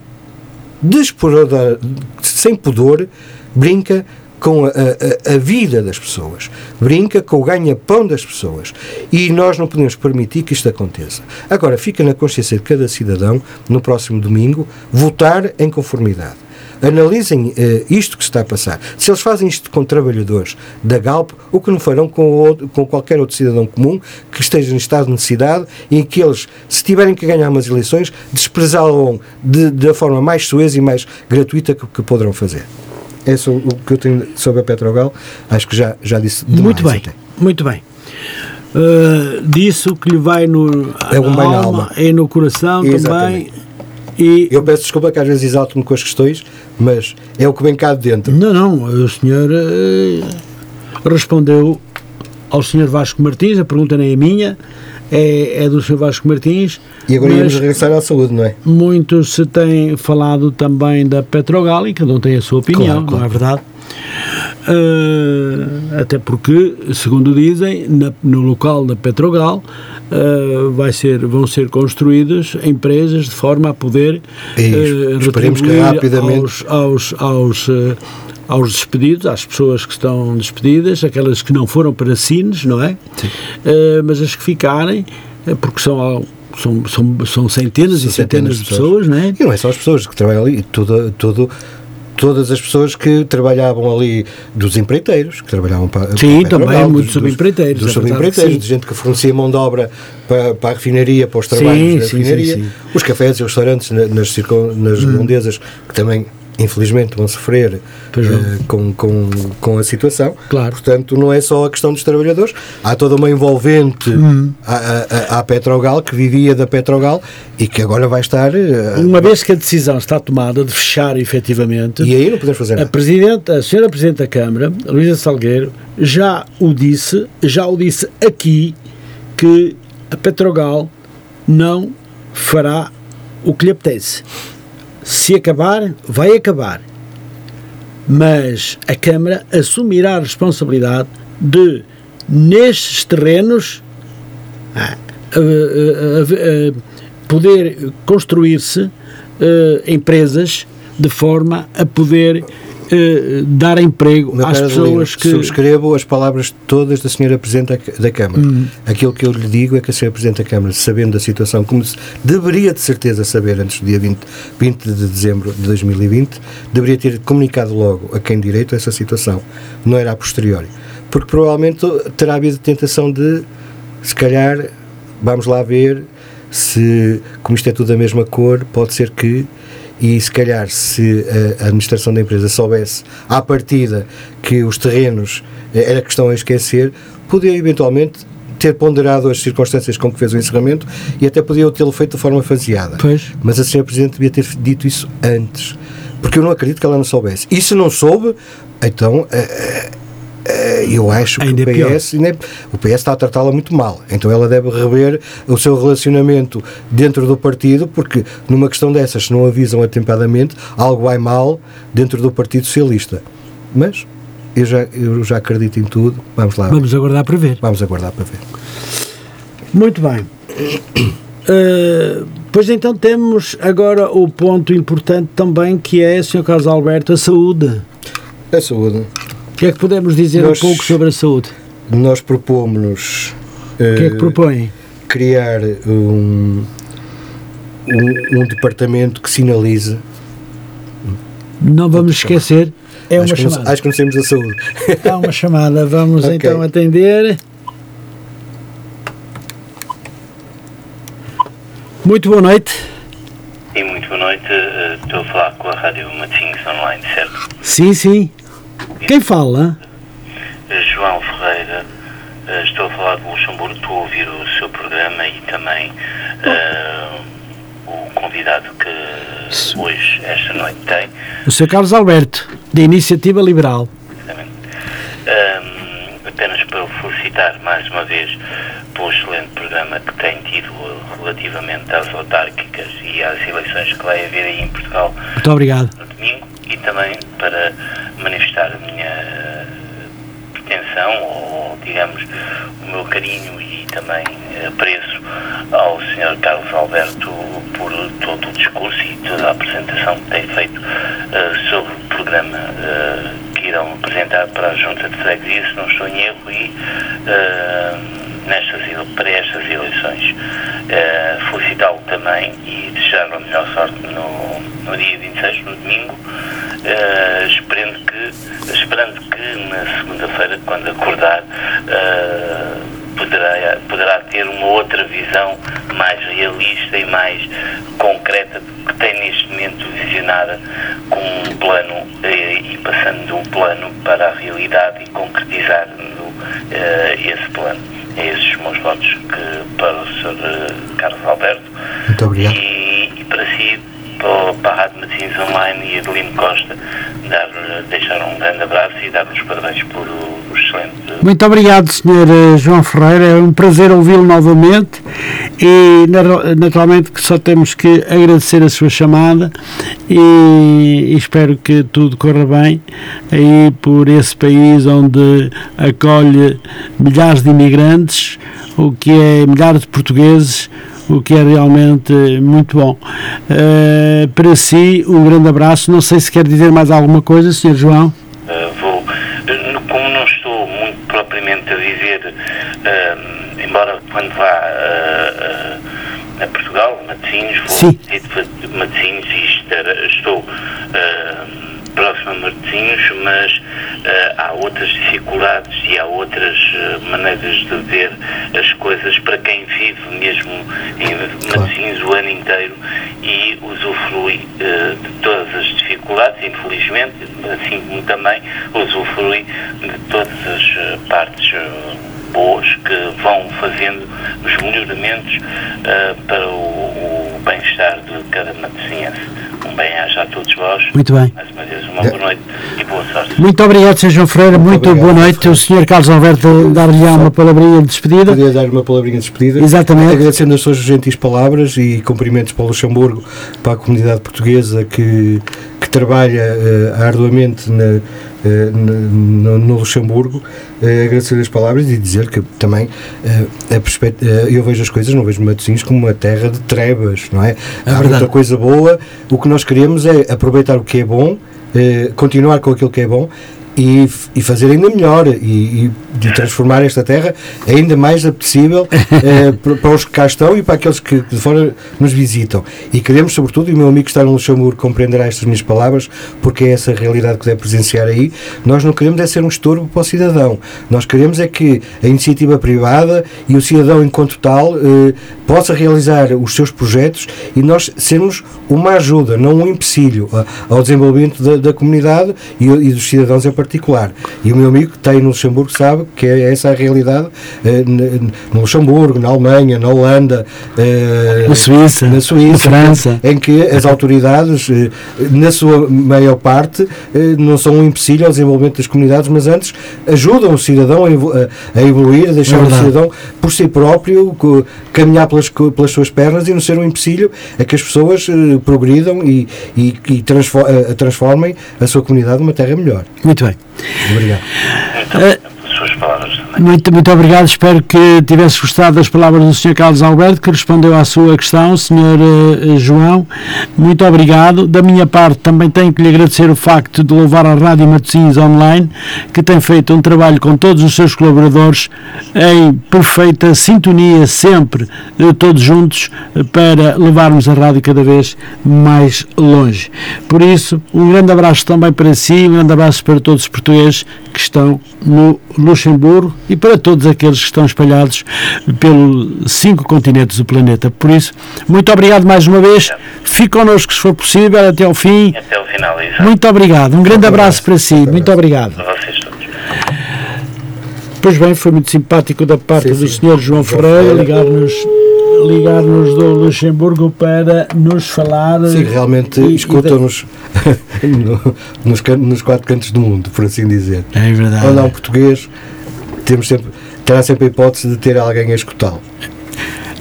sem pudor, brinca com a, a, a, vida das pessoas, brinca com o ganha-pão das pessoas. E nós não podemos permitir que isto aconteça. Agora, fica na consciência de cada cidadão, no próximo domingo, votar em conformidade. Analisem uh, isto que está a passar. Se eles fazem isto com trabalhadores da Galp, o que não farão com, com qualquer outro cidadão comum que esteja em estado de necessidade e que eles, se tiverem que ganhar umas eleições, desprezá-lo de, da forma mais suez e mais gratuita que, que poderão fazer é o que eu tenho sobre a Petrogal. Acho que já, já disse demais, Muito bem, até. muito bem. Uh, disse o que lhe vai no, é um bem alma, alma, é no coração Exatamente. também. E... Eu peço desculpa que às vezes exalto-me com as questões, mas é o que vem cá de dentro. Não, não, o senhor uh, respondeu ao senhor Vasco Martins, a pergunta nem é minha, é, é do Sr. Vasco Martins. E agora íamos regressar à saúde, não é? Muito se tem falado também da Petrogal e cada um tem a sua opinião, claro, claro. não é verdade? Uh, até porque, segundo dizem, na, no local da Petrogal uh, vai ser, vão ser construídas empresas de forma a poder uh, esperemos que rapidamente aos, aos, aos aos despedidos, às pessoas que estão despedidas, aquelas que não foram para Sines, não é? Uh, mas as que ficarem, eh, porque são são, são, são centenas são e centenas, centenas de pessoas, pessoas, não é? E não é só as pessoas que trabalham ali, tudo, tudo, todas as pessoas que trabalhavam ali, dos empreiteiros, que trabalhavam para. Sim, para também, Petrogal, muitos subempreiteiros. Dos, é subempreiteiros, de gente que fornecia mão de obra para, para a refinaria, para os trabalhos sim, da sim, refinaria, sim, os cafés e os restaurantes nas, nas hum. redondezas, que também infelizmente vão sofrer uh, com, com, com a situação. Claro. Portanto, não é só a questão dos trabalhadores, há toda uma envolvente hum. à, à, à Petrogal, que vivia da Petrogal e que agora vai estar. Uh, uma vez que a decisão está tomada de fechar efetivamente. E aí não podemos fazer nada. A, presidente, a senhora Presidente da Câmara, Luísa Salgueiro, já o disse, já o disse aqui, que a Petrogal não fará o que lhe apetece se acabar, vai acabar. Mas a Câmara assumirá a responsabilidade de, nestes terrenos, ah, poder construir-se empresas de forma a poder eh, dar emprego Meu às pessoas Adelino, que. Subscrevo as palavras todas da senhora Presidente da- da Câmara. Hum. Aquilo que eu lhe digo é que a senhora Presidente da Câmara, sabendo da situação, como se deveria de certeza saber antes do dia 20, 20 de dezembro de 2020, deveria ter comunicado logo a quem direito essa situação. Não era a posteriori. Porque provavelmente terá havido tentação de, se calhar, vamos lá ver se, como isto é tudo da mesma cor, pode ser que e se calhar se a administração da empresa soubesse à partida que os terrenos eh, era questão a esquecer, podia eventualmente ter ponderado as circunstâncias com que fez o encerramento e até podia tê-lo feito de forma faseada. Pois. Mas a senhora Presidente devia ter dito isso antes. Porque eu não acredito que ela não soubesse. E se não soube, então eh, eh, eu acho que Ainda o é pior. PS, ainda é- o PS está a tratá-la muito mal. Então ela deve rever o seu relacionamento dentro do partido, porque numa questão dessas, se não avisam atempadamente, algo vai mal dentro do Partido Socialista. Mas eu já, eu já acredito em tudo. Vamos lá. Vamos aguardar para ver. Vamos aguardar para ver. Muito bem. Eh, pois então temos agora o ponto importante também que é, Sr. Carlos Alberto, a saúde. A saúde. O que é que podemos dizer Nós- um pouco sobre a saúde? Nós propomos-nos O que é que eh, propõem? criar um, um, um departamento que sinalize. Não vamos esquecer, é uma acho, que não, chamada. acho que não temos a saúde. É uma chamada. Vamos [laughs] Ok. então atender. Muito boa noite. E muito boa noite, eh, estou a falar com a Rádio Matinhos Online, certo? Sim, sim. Quem fala? João Ferreira, eh, estou a falar do Luxemburgo, estou a ouvir o seu programa e também eh, o convidado que hoje, esta noite, tem. O Sr. Carlos Alberto, da Iniciativa Liberal. Exatamente. Ahm, apenas para o felicitar mais uma vez pelo excelente programa que tem tido relativamente às autárquicas e às eleições que vai haver aí em Portugal Muito obrigado. no domingo e também para manifestar a minha pretensão ou, digamos, o meu carinho e também apreço ao Sr. Carlos Alberto por todo o discurso e toda a apresentação que tem feito eh, sobre o programa que irão apresentar para a Junta de Freguesia, se não estou em erro, e eh, nestas, para estas eleições. Eh, Felicitá-lo também e desejar-lhe a melhor sorte no, no dia 26, no domingo, eh, esperando, que, esperando que na segunda-feira, quando acordar, eh, poderá, poderá ter uma outra visão mais realista e mais concreta do que tem neste momento visionada com um plano eh, e passando de um plano para a realidade e concretizar eh, esse plano. É esses os meus votos que, para o Sr. Carlos Alberto Muito obrigado. e, e para si, para, para a Rádio Online e Adelino Costa, dar, deixar um grande abraço e dar os parabéns por o, o excelente Muito obrigado, Sr. João Ferreira. É um prazer ouvi-lo novamente e na- naturalmente que só temos que agradecer a sua chamada e, e espero que tudo corra bem aí por esse país onde acolhe milhares de imigrantes, o que é milhares de portugueses, o que é realmente muito bom. Eh, para si, um grande abraço. Não sei se quer dizer mais alguma coisa, Sr. João. Uh, vou, uh, no- como não estou muito propriamente a viver, uh, embora quando vá uh, uh, a Portugal, Matosinhos, vou Sim. de Matosinhos e estar- estou uh, a Matosinhos, mas uh, há outras dificuldades e há outras uh, maneiras de ver as coisas para quem vive mesmo em Matosinhos o ano inteiro e usufrui uh, de todas as dificuldades, infelizmente, assim como também usufrui de todas as partes boas que vão fazendo os melhoramentos para o, o bem-estar de cada matosinhense. Um bem-aja a todos vós. Muito bem. Mais uma vez, uma boa noite e boa sorte. Muito obrigado, Sr. João Freire. Muito, obrigado, boa noite. O Sr. Carlos Alberto dar-lhe uma palavrinha de despedida. Podia dar uma palavrinha de despedida. Exatamente. Agradecendo as suas gentis palavras e cumprimentos para o Luxemburgo, para a comunidade portuguesa que, que trabalha eh, arduamente na, no, no, Luxemburgo, eh, agradecer as palavras e dizer que também a eu vejo as coisas, não vejo Matosinhos como uma terra de trevas, não é? é Há muita coisa boa, o que nós queremos é aproveitar o que é bom, continuar com aquilo que é bom e, e fazer ainda melhor e, e, transformar esta terra ainda mais apetecível [laughs] eh, para os que cá estão e para aqueles que de fora nos visitam. E queremos, sobretudo, e o meu amigo que está no Luxemburgo compreenderá estas minhas palavras, porque é essa realidade que deve presenciar aí, nós não queremos é ser um estorbo para o cidadão. Nós queremos é que a iniciativa privada e o cidadão, enquanto tal, eh, possa realizar os seus projetos e nós sermos uma ajuda, não um empecilho ao desenvolvimento da, da comunidade e, e dos cidadãos em particular particular. E o meu amigo que tem no Luxemburgo sabe que é essa a realidade eh, no Luxemburgo, na Alemanha, na Holanda, eh, na Suíça, na, Suíça, na França, em que as autoridades, eh, na sua maior parte, não são um empecilho ao desenvolvimento das comunidades, mas antes ajudam o cidadão a, evoluir, a deixar é o cidadão por si próprio caminhar pelas, pelas suas pernas e não ser um empecilho a que as pessoas progridam e, e, e transformem a sua comunidade numa terra melhor. Muito bem. Obrigado. Então, suas palavras. Muito, muito obrigado. Espero que tivesse gostado das palavras do Sr. Carlos Alberto, que respondeu à sua questão, Sr. Uh, João. Muito obrigado. Da minha parte, também tenho que lhe agradecer o facto de louvar a Rádio Matosinhos Online, que tem feito um trabalho com todos os seus colaboradores em perfeita sintonia, sempre uh, todos juntos, uh, para levarmos a rádio cada vez mais longe. Por isso, um grande abraço também para si, um grande abraço para todos os portugueses que estão no Luxemburgo e para todos aqueles que estão espalhados pelos cinco continentes do planeta. Por isso, muito obrigado mais uma vez. Fique connosco se for possível até ao fim. Até ao final, exato. Muito obrigado. Um grande abraço para si. Muito obrigado. Para vocês todos. Pois bem, foi muito simpático da parte sim, do Sr. João Ferreira ligar-nos ligar-nos do Luxemburgo para nos falar. Sim, realmente escutam-nos [laughs] no, nos, nos, quatro cantos do mundo, por assim dizer. É verdade. Quando há um português, temos sempre, terá sempre a hipótese de ter alguém a escutá-lo.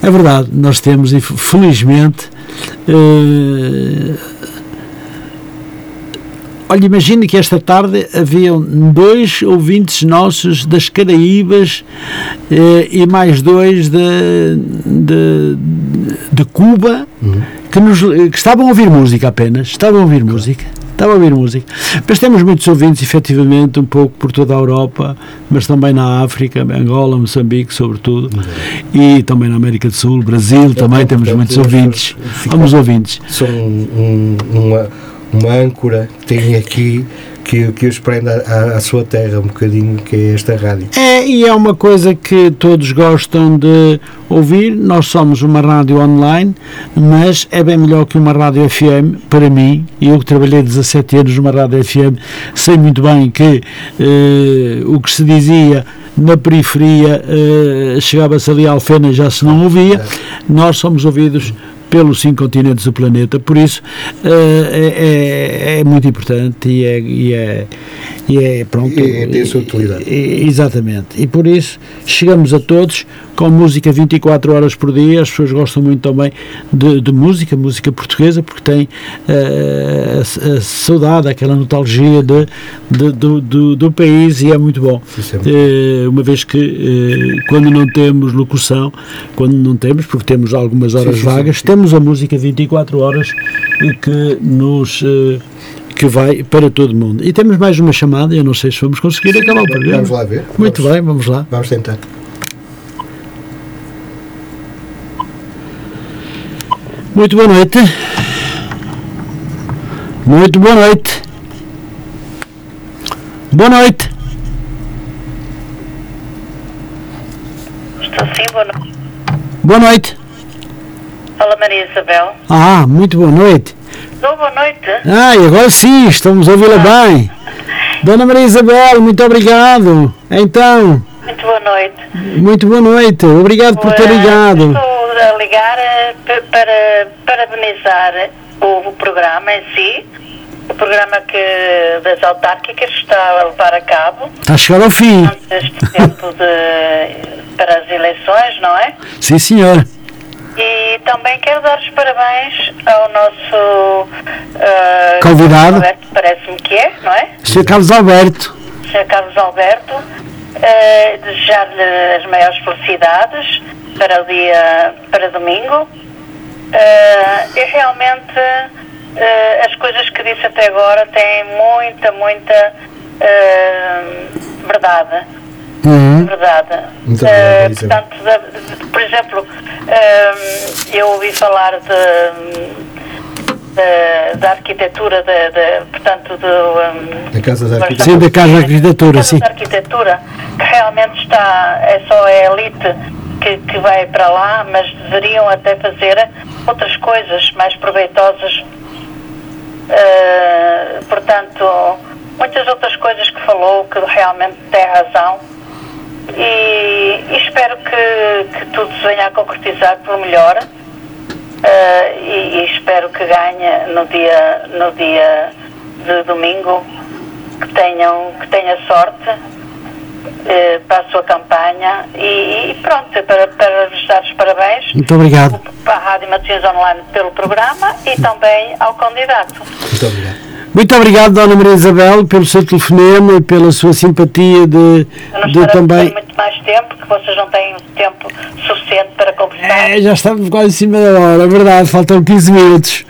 É verdade, nós temos, e felizmente. Uh, Olha, imagine que esta tarde haviam dois ouvintes nossos das Caraíbas eh, e mais dois de, de, de Cuba uhum. que, nos, que estavam a ouvir música apenas, estavam a ouvir música. Estavam a ouvir música. Mas temos muitos ouvintes, efetivamente, um pouco por toda a Europa, mas também na África, Angola, Moçambique, sobretudo, e também na América do Sul, Brasil, também temos muitos ouvintes. Vamos ouvintes. São um, uma uma âncora que tem aqui que, que os prenda à, à, sua terra um bocadinho, que é esta rádio. É, e é uma coisa que todos gostam de ouvir. Nós somos uma rádio online, mas é bem melhor que uma rádio FM para mim. Eu que trabalhei 17 anos numa rádio FM, sei muito bem que eh, o que se dizia na periferia eh, chegava-se ali a Alfena já se não ouvia. Nós somos ouvidos pelos cinco continentes do planeta, por isso uh, é, é, muito importante e é, e é, e é pronto. E tem a sua utilidade. exatamente. E por isso chegamos a todos com música 24 horas por dia. As pessoas gostam muito também de, de música, música portuguesa, porque tem uh, a, a, saudade, aquela nostalgia de, de do, do, do, país e é muito bom. Uh, uma vez que quando não temos locução, quando não temos, porque temos algumas horas sim, sim, vagas, sim, temos a música 24 horas que nos que vai para todo mundo. E temos mais uma chamada, eu não sei se vamos conseguir acabar o programa. Vamos lá ver. Muito vamos, bem, vamos lá. Vamos tentar. Muito boa noite. Muito boa noite. Boa noite. Estou sim, boa noite. Boa noite. Fala Maria Isabel. Ah, muito boa noite. Estou boa noite. Ah, e agora sim, estamos a ouvi-la ah. bem. Dona Maria Isabel, muito obrigado. Então. Muito boa noite. Muito boa noite. Obrigado por ter ligado. Estou a ligar eh, para parabenizar o programa em si, o programa que, das autárquicas está a levar a cabo. Está a chegar ao fim. Este tempo de, para as eleições, não é? Sim, senhor. E também quero dar os parabéns ao nosso uh, Convidado. Alberto, parece-me que é, não é? Sr. Carlos Alberto, Sr. Carlos Alberto, uh, desejar-lhe as maiores felicidades para o dia, para domingo. Uh, e realmente uh, as coisas que disse até agora têm muita, muita uh, verdade. Verdade. Uh, portanto, por exemplo, um, eu ouvi falar de, da arquitetura, de, de- portanto, do. um, Da Casa da Arquitetura. Sim, da Casa da Arquitetura, sim. da Arquitetura, que realmente está, é só a elite que, que vai para lá, mas deveriam até fazer outras coisas mais proveitosas. Uh, portanto, muitas outras coisas que falou que realmente tem razão. E, e espero que, que tudo se venha a concretizar pelo melhor. Uh, e, e espero que ganhe no dia, no dia de domingo, que tenham, que tenha sorte eh, para a sua campanha e, e pronto, para, para vos dar os parabéns muito obrigado. para a Rádio Matosinhos Online pelo programa e também ao candidato. Muito obrigado. Muito obrigado, Dona Maria Isabel, pelo seu telefonema e pela sua simpatia de, de também. muito mais tempo, que vocês não têm tempo suficiente para conversar. É, já estamos quase em cima da hora, é verdade, faltam 15 minutos.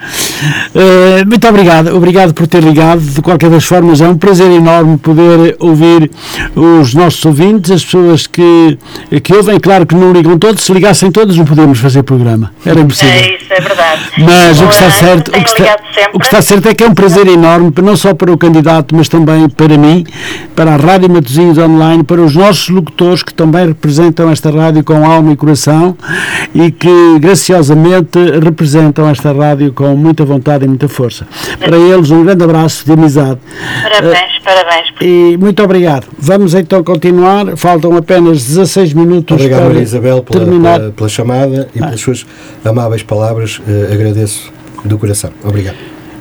Eh, muito obrigado, obrigado por ter ligado. De qualquer das formas, é um prazer enorme poder ouvir os nossos ouvintes, as pessoas que, que ouvem. Claro que não ligam todos, se ligassem todos, não podíamos fazer programa, era impossível. É isso, é verdade. Mas o que está certo, o que está, o que está certo é que é um prazer enorme, não só para o candidato, mas também para mim, para a Rádio Matosinhos Online, para os nossos locutores que também representam esta rádio com alma e coração e que graciosamente representam esta rádio com muita vontade e muita força. Para eles, um grande abraço de amizade. Parabéns, parabéns. E muito obrigado. Vamos então continuar. Faltam apenas 16 minutos Obrigado, para Maria Isabel, pela, terminar. pela, pela chamada e pelas suas amáveis palavras. Eh, agradeço do coração. Obrigado.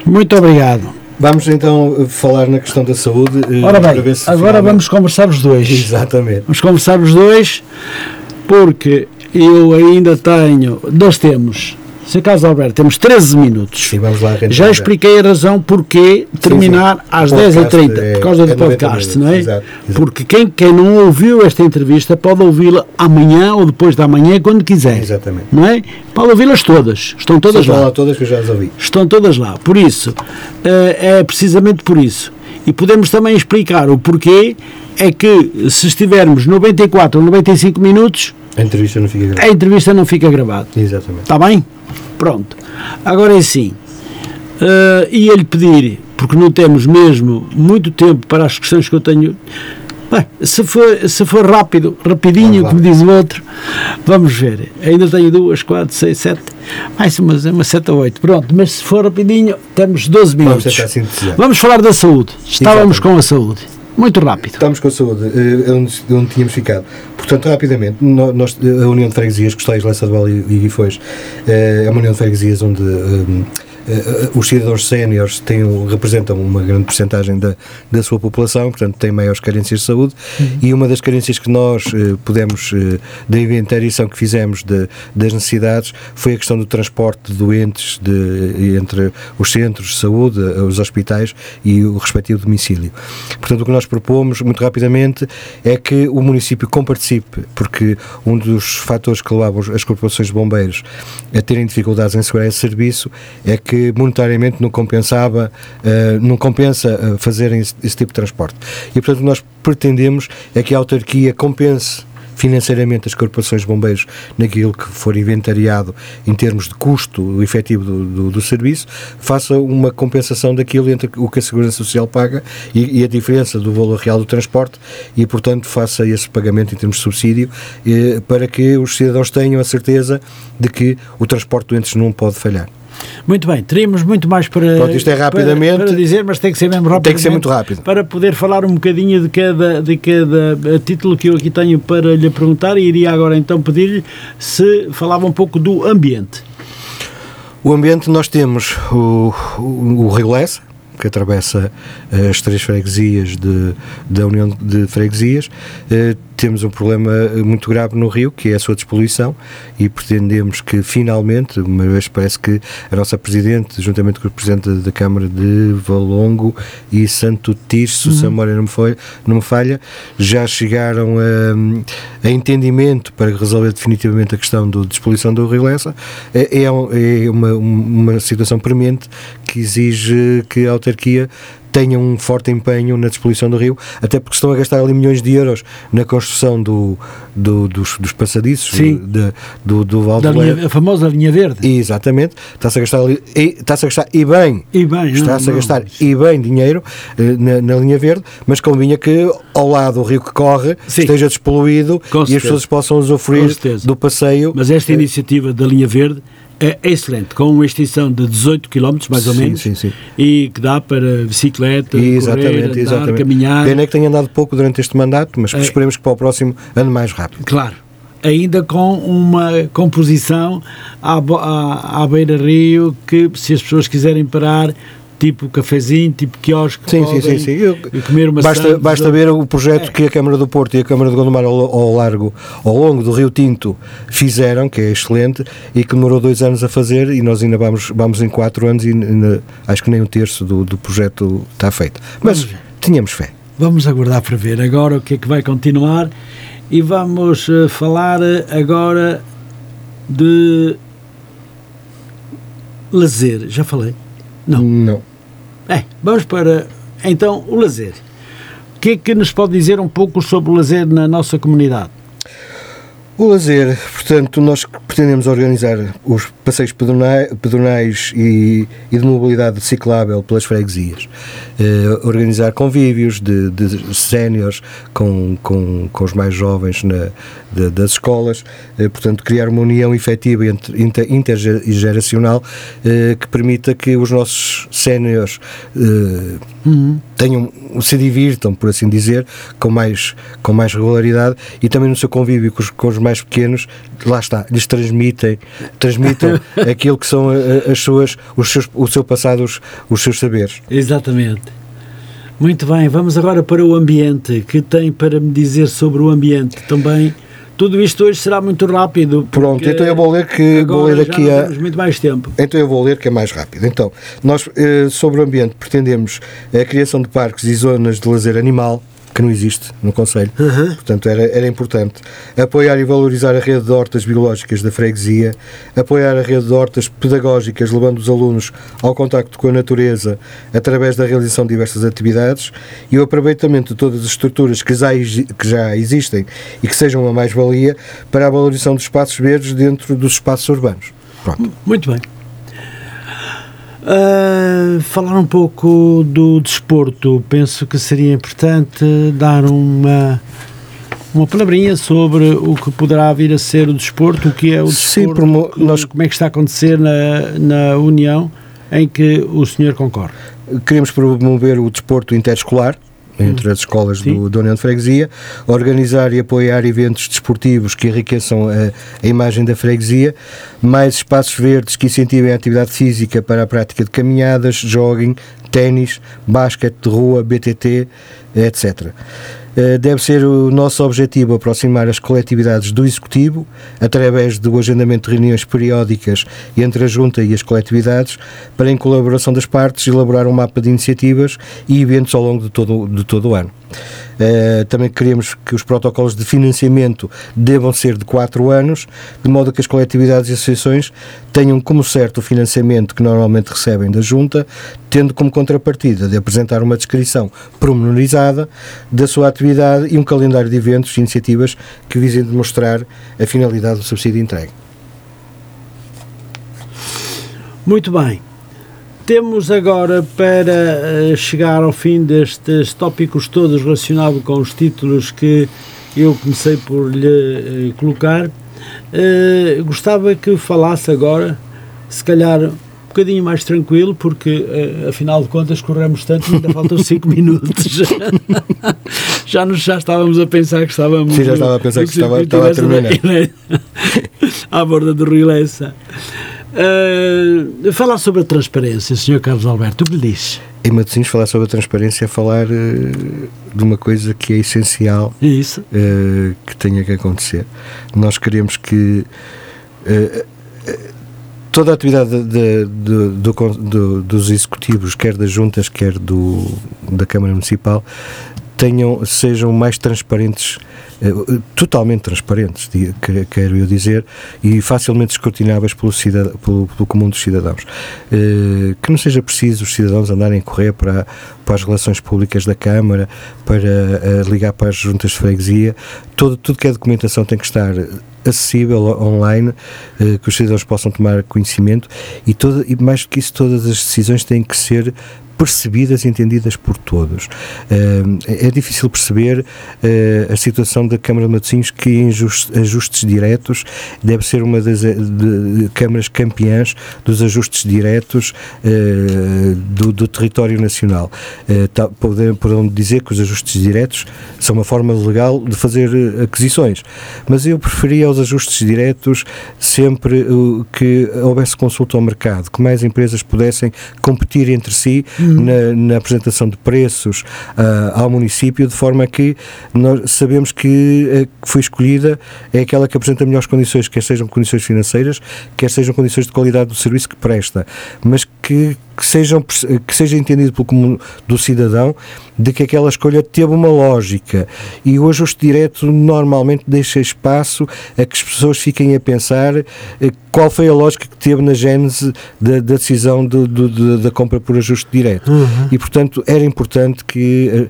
Muito obrigado. Vamos então eh, falar na questão da saúde. eh, Ora bem, agora finalmente- vamos conversar os dois. Exatamente. Vamos conversar os dois, porque eu ainda tenho. Nós temos, se caso Alberto, temos 13 minutos. Sim, vamos lá. Renata. Já expliquei a razão porque terminar sim. às O podcast 10h30, é- por causa é do 90 podcast, minutos, não é? exato, exato. Porque quem, quem não ouviu esta entrevista pode ouvi-la amanhã ou depois da manhã, quando quiser. Exatamente. Não é? Pode ouvi-las todas. Estão todas Sejam lá. todas que eu já as ouvi. Estão todas lá. Por isso, eh, é precisamente por isso. E podemos também explicar o porquê é que se estivermos 94 ou 95 minutos, A entrevista não fica a gravada. entrevista não fica gravada. Exatamente. Está bem? Pronto. Agora é assim. eh, ia-lhe pedir, porque não temos mesmo muito tempo para as questões que eu tenho. Bem, se for, se for rápido, rapidinho, Vamos como diz o outro, vamos ver. Ainda tenho duas, quatro, seis, sete, mais uma, uma sete ou oito. Pronto, mas se for rapidinho, temos 12 Vamos minutos. sintetizar. Vamos falar da saúde. Estávamos Exatamente. com a saúde. Muito rápido. Estamos com a saúde, eh, onde, onde tínhamos ficado. Portanto, rapidamente, nós, a União de Freguesias, Costais, Leça de Val e, Guifões, eh, é uma União de Freguesias onde eh, eh, os cidadãos séniores representam uma grande porcentagem da, da sua população, portanto, têm maiores carências de saúde. E uma das carências que nós eh, pudemos, eh, da inventariação que fizemos de- das necessidades, foi a questão do transporte de doentes de, entre os centros de saúde, eh, os hospitais e o respectivo domicílio. Portanto, o que nós propomos, muito rapidamente, é que o município comparticipe, porque um dos fatores que levavam as corporações de bombeiros a terem dificuldades em segurar esse serviço é que monetariamente não compensava, eh, não compensa eh, fazerem esse, esse tipo de transporte. E, portanto, que nós pretendemos é que a autarquia compense financeiramente as corporações de bombeiros naquilo que for inventariado em termos de custo efetivo do, do, do serviço, faça uma compensação daquilo entre o que a Segurança Social paga e, e a diferença do valor real do transporte e, portanto, faça esse pagamento em termos de subsídio eh, para que os cidadãos tenham a certeza de que o transporte doentes não pode falhar. Muito bem, teríamos muito mais para, Pronto, isto é para- rapidamente. para, dizer, mas tem que ser mesmo rápido. Tem que ser muito rápido. Para poder falar um bocadinho de cada, de cada eh, título que eu aqui tenho para lhe perguntar, e iria agora então pedir-lhe se falava um pouco do ambiente. O ambiente, nós temos o, o, o Rio Lessa, que que atravessa eh, as três freguesias de, da União de Freguesias. Eh, temos um problema muito grave no Rio, que é a sua despoluição, e pretendemos que finalmente, uma vez parece que a nossa Presidente, juntamente com o Presidente da Câmara de Valongo e Santo Tirso, uhum. se a memória não me, foi, não me falha, já chegaram a, a, entendimento para resolver definitivamente a questão da despoluição do Rio Lessa. É, é, é uma, uma situação premente que exige que a autarquia tenham um forte empenho na despoluição do rio, até porque estão a gastar ali milhões de euros na construção do, do dos, dos passadiços Sim. De, do, do Val da linha, A famosa linha verde. Exatamente. Está-se a gastar ali, está-se a gastar e bem, e bem está-se a gastar e bem dinheiro eh, na, na, linha verde, mas convinha que ao lado do rio que corre Sim. esteja despoluído e as pessoas possam usufruir do passeio. Mas esta eh, iniciativa da linha verde é excelente, com uma extensão de 18 km, mais ou sim, menos, sim, sim. e que dá para bicicleta, exatamente, correr, andar, exatamente. caminhar. Pena é que tenha andado pouco durante este mandato, mas é. esperemos que para o próximo ande mais rápido. Claro, ainda com uma composição à, à, à beira-rio que, se as pessoas quiserem parar, tipo cafezinho, tipo quiosque. Sim, sim, sim, sim. Eu, comer uma basta, basta ver o projeto é. que a Câmara do Porto e a Câmara de Gondomar ao, ao, largo, ao longo do Rio Tinto fizeram, que é excelente, e que demorou dois anos a fazer e nós ainda vamos, vamos em quatro anos e ainda, acho que nem um terço do, do projeto está feito. Mas tínhamos fé. Vamos aguardar para ver agora o que é que vai continuar e vamos uh, falar agora de lazer. Já falei? Não. Não. É, vamos para então o lazer. O que é que nos pode dizer um pouco sobre o lazer na nossa comunidade? O lazer, portanto, nós pretendemos organizar os passeios pedonais, e, e, de mobilidade ciclável pelas freguesias, eh, organizar convívios de, de séniores com, com, com os mais jovens na, de, das escolas, eh, portanto, criar uma união efetiva entre, inter, intergeracional eh, que permita que os nossos séniores eh, uhum. tenham, se divirtam, por assim dizer, com mais, com mais regularidade e também no seu convívio com os, com os mais pequenos, lá está, lhes transmitem, transmitam [laughs] aquilo que são eh, as suas, os seus, o seu passado, os, os seus saberes. Exatamente. Muito bem, vamos agora para o ambiente. Que tem para me dizer sobre o ambiente também? Tudo isto hoje será muito rápido. Pronto, então eu vou ler que vou ler aqui a. muito mais tempo. Então eu vou ler que é mais rápido. Então, nós eh, sobre o ambiente pretendemos a criação de parques e zonas de lazer animal, que não existe no Conselho. Uhum. Portanto, era, era importante. Apoiar e valorizar a rede de hortas biológicas da freguesia, apoiar a rede de hortas pedagógicas, levando os alunos ao contacto com a natureza através da realização de diversas atividades e o aproveitamento de todas as estruturas que já, que já existem e que sejam uma mais-valia para a valorização dos espaços verdes dentro dos espaços urbanos. Pronto. Muito bem. Uh, falar um pouco do desporto. Penso que seria importante dar uma uma palavrinha sobre o que poderá vir a ser o desporto, o que é o desporto, Sim, nós... como é que está a acontecer na, na União em que o senhor concorre. Queremos promover o desporto interescolar, entre as escolas do, da União de Freguesia, organizar e apoiar eventos desportivos que enriqueçam a, a, imagem da freguesia, mais espaços verdes que incentivem a atividade física para a prática de caminhadas, jogging, ténis, basquete de rua, BTT, etc. Eh, deve ser o nosso objetivo aproximar as coletividades do Executivo, através do agendamento de reuniões periódicas entre a Junta e as coletividades, para, em colaboração das partes, elaborar um mapa de iniciativas e eventos ao longo de todo, de todo o ano. Uh, também queremos que os protocolos de financiamento devam ser de 4 anos, de modo que as coletividades e associações tenham como certo o financiamento que normalmente recebem da Junta, tendo como contrapartida de apresentar uma descrição promenorizada da sua atividade e um calendário de eventos e iniciativas que visem demonstrar a finalidade do subsídio entregue. Muito bem. Temos agora para eh, chegar ao fim destes tópicos todos relacionados com os títulos que eu comecei por lhe eh, colocar. Uh, gostava que falasse agora, se calhar um bocadinho mais tranquilo, porque uh, afinal de contas corremos tanto ainda faltam [laughs] 5 minutos. [laughs] já, nos, já estávamos a pensar que estávamos. Sim, já estava a pensar que estava, estava a terminar. [laughs] à borda do Rio Lessa. Uh, falar sobre a transparência, Sr. Carlos Alberto, o que lhe diz? Em Matosinhos, falar sobre a transparência é falar uh, de uma coisa que é essencial Isso. Uh, que tenha que acontecer. Nós queremos que toda a atividade de, de, do, dos executivos, quer das juntas, quer do, da Câmara Municipal, tenham, sejam mais transparentes eh, totalmente transparentes, quero eu dizer, e facilmente escrutináveis pelo, cidadão, pelo, pelo comum dos cidadãos. Eh, que não seja preciso os cidadãos andarem a correr para, para as relações públicas da Câmara, para eh, ligar para as juntas de freguesia, todo, tudo que é documentação tem que estar acessível online, que os cidadãos possam tomar conhecimento e, toda, e mais do que isso, todas as decisões têm que ser percebidas e entendidas por todos. É difícil perceber eh, a situação da Câmara de Matosinhos que em ajustes diretos deve ser uma das eh, câmaras campeãs dos ajustes diretos eh, do, do território nacional. Poderão dizer que os ajustes diretos são uma forma legal de fazer aquisições, mas eu preferia os ajustes diretos sempre que houvesse consulta ao mercado, que mais empresas pudessem competir entre si na, na, apresentação de preços uh, ao município, de forma que nós sabemos que a que foi escolhida é aquela que apresenta melhores condições, quer sejam condições financeiras, quer sejam condições de qualidade do serviço que presta, mas que que, sejam, que seja entendido pelo comum do cidadão de que aquela escolha teve uma lógica e o ajuste direto normalmente deixa espaço a que as pessoas fiquem a pensar eh, qual foi a lógica que teve na gênese da, da decisão do, do, da compra por ajuste direto uhum. e portanto era importante que eh,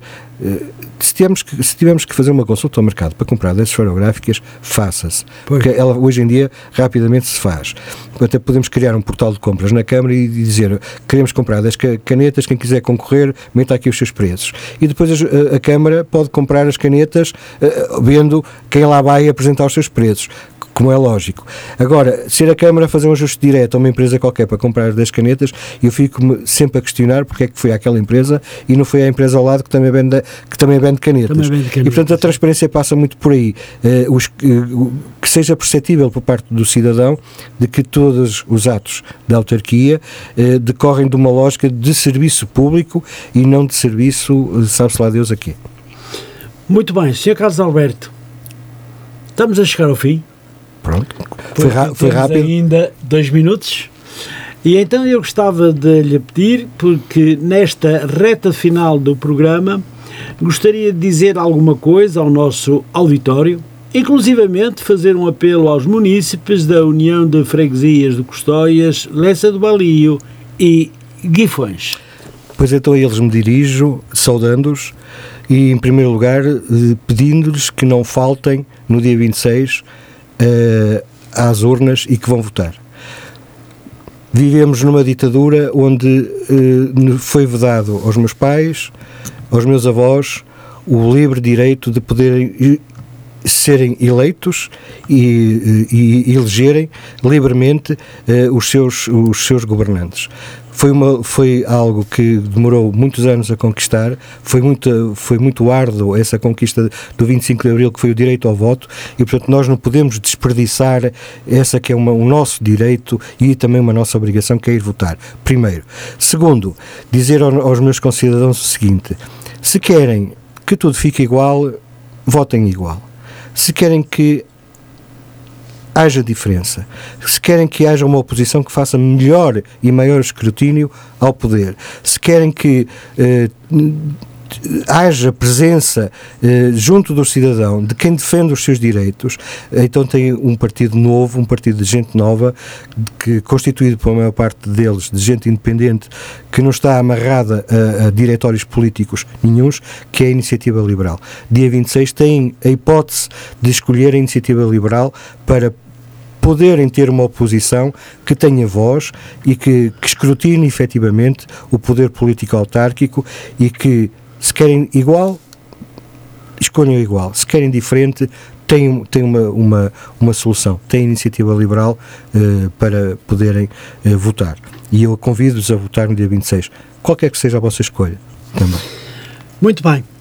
se tivermos, que, se tivermos que fazer uma consulta ao mercado para comprar dessas fotográficas, faça-se. Porque ela hoje em dia rapidamente se faz. Até podemos criar um portal de compras na Câmara e dizer queremos comprar das canetas, quem quiser concorrer, meta aqui os seus preços. E depois a, a Câmara pode comprar as canetas uh, vendo quem lá vai apresentar os seus preços como é lógico. Agora, ser a Câmara fazer um ajuste direto a uma empresa qualquer para comprar 10 canetas, eu fico sempre a questionar porque é que foi aquela empresa e não foi a empresa ao lado que também vende, que também vende canetas. Também vende canetas. E, portanto, a transparência passa muito por aí. Uh, os, uh, que seja perceptível por parte do cidadão de que todos os atos da autarquia uh, decorrem de uma lógica de serviço público e não de serviço, sabe-se lá Deus aqui. Muito bem, Sr. Carlos Alberto, estamos a chegar ao fim. Pronto, foi, foi rápido. ainda dois minutos. E então eu gostava de lhe pedir, porque nesta reta final do programa, gostaria de dizer alguma coisa ao nosso auditório, inclusivamente fazer um apelo aos munícipes da União de Freguesias de Custóias, Lessa do Balio e Guifões. Pois então a eles me dirijo, saudando-os e, em primeiro lugar, eh, pedindo-lhes que não faltem no dia 26 uh, às urnas e que vão votar. Vivemos numa ditadura onde uh, foi vedado aos meus pais, aos meus avós, o livre direito de poderem serem eleitos e, e, e elegerem livremente os, seus, os seus governantes. Foi, uma, foi algo que demorou muitos anos a conquistar, foi muito, foi muito árduo essa conquista do 25 de Abril, que foi o direito ao voto, e portanto nós não podemos desperdiçar essa que é uma, um nosso direito e também uma nossa obrigação, que é ir votar, primeiro. Segundo, dizer aos meus concidadãos o seguinte, se querem que tudo fique igual, votem igual. Se querem que haja diferença. Se querem que haja uma oposição que faça melhor e maior escrutínio ao poder, se querem que eh, haja presença eh, junto do cidadão de quem defende os seus direitos, então tem um partido novo, um partido de gente nova, que constituído pela maior parte deles de gente independente, que não está amarrada a, a diretórios políticos nenhums, que é a Iniciativa Liberal. Dia 26 tem a hipótese de escolher a Iniciativa Liberal para poderem ter uma oposição que tenha voz e que, que escrutine efetivamente o poder político autárquico e que, se querem igual, escolham igual, se querem diferente, tem, tem uma, uma, uma solução, tem iniciativa liberal uh, para poderem uh, votar. E eu convido-vos a votar no dia 26, qualquer que seja a vossa escolha também. Muito bem.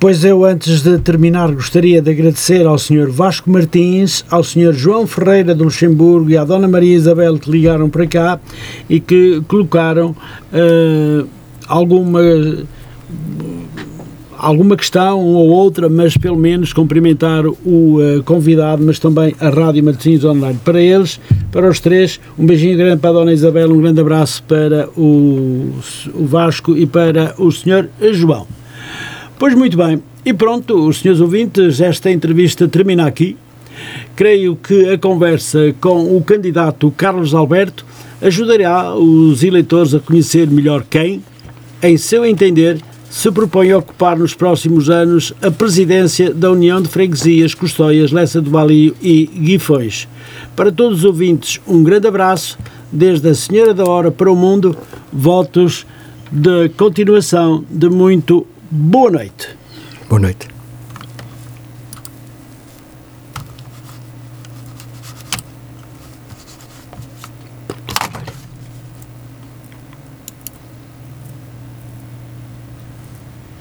Pois eu, antes de terminar, gostaria de agradecer ao Sr. Vasco Martins, ao Sr. João Ferreira do Luxemburgo e à Dona Maria Isabel que ligaram para cá e que colocaram uh, alguma alguma questão ou outra, mas pelo menos cumprimentar o uh, convidado, mas também a Rádio Martins Online. Para eles, para os três, um beijinho grande para a Dona Isabel, um grande abraço para o, o Vasco e para o Sr. João. Pois muito bem, e pronto, os senhores ouvintes, esta entrevista termina aqui. Creio que a conversa com o candidato Carlos Alberto ajudará os eleitores a conhecer melhor quem, em seu entender, se propõe ocupar nos próximos anos a presidência da União de Freguesias Custóias, Lessa do Balio e Guifões. Para todos os ouvintes, um grande abraço, desde a Senhora da Hora para o Mundo, votos de continuação de muito boa noite. Boa noite.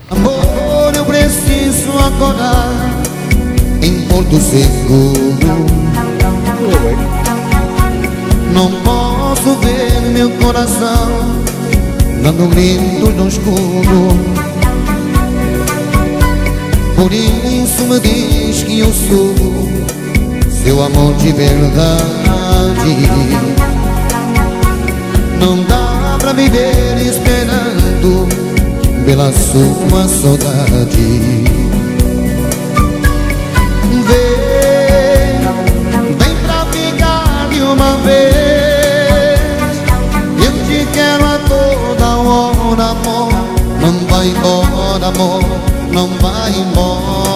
Amor, eu preciso acordar em Porto Seguro. Não posso ver meu coração dando gritos no escuro. Por isso me diz que eu sou seu amor de verdade. Não dá pra viver esperando pela sua saudade. Vem, vem pra ficar de uma vez. Eu te quero a toda hora, amor. Não vai embora, amor não vai embora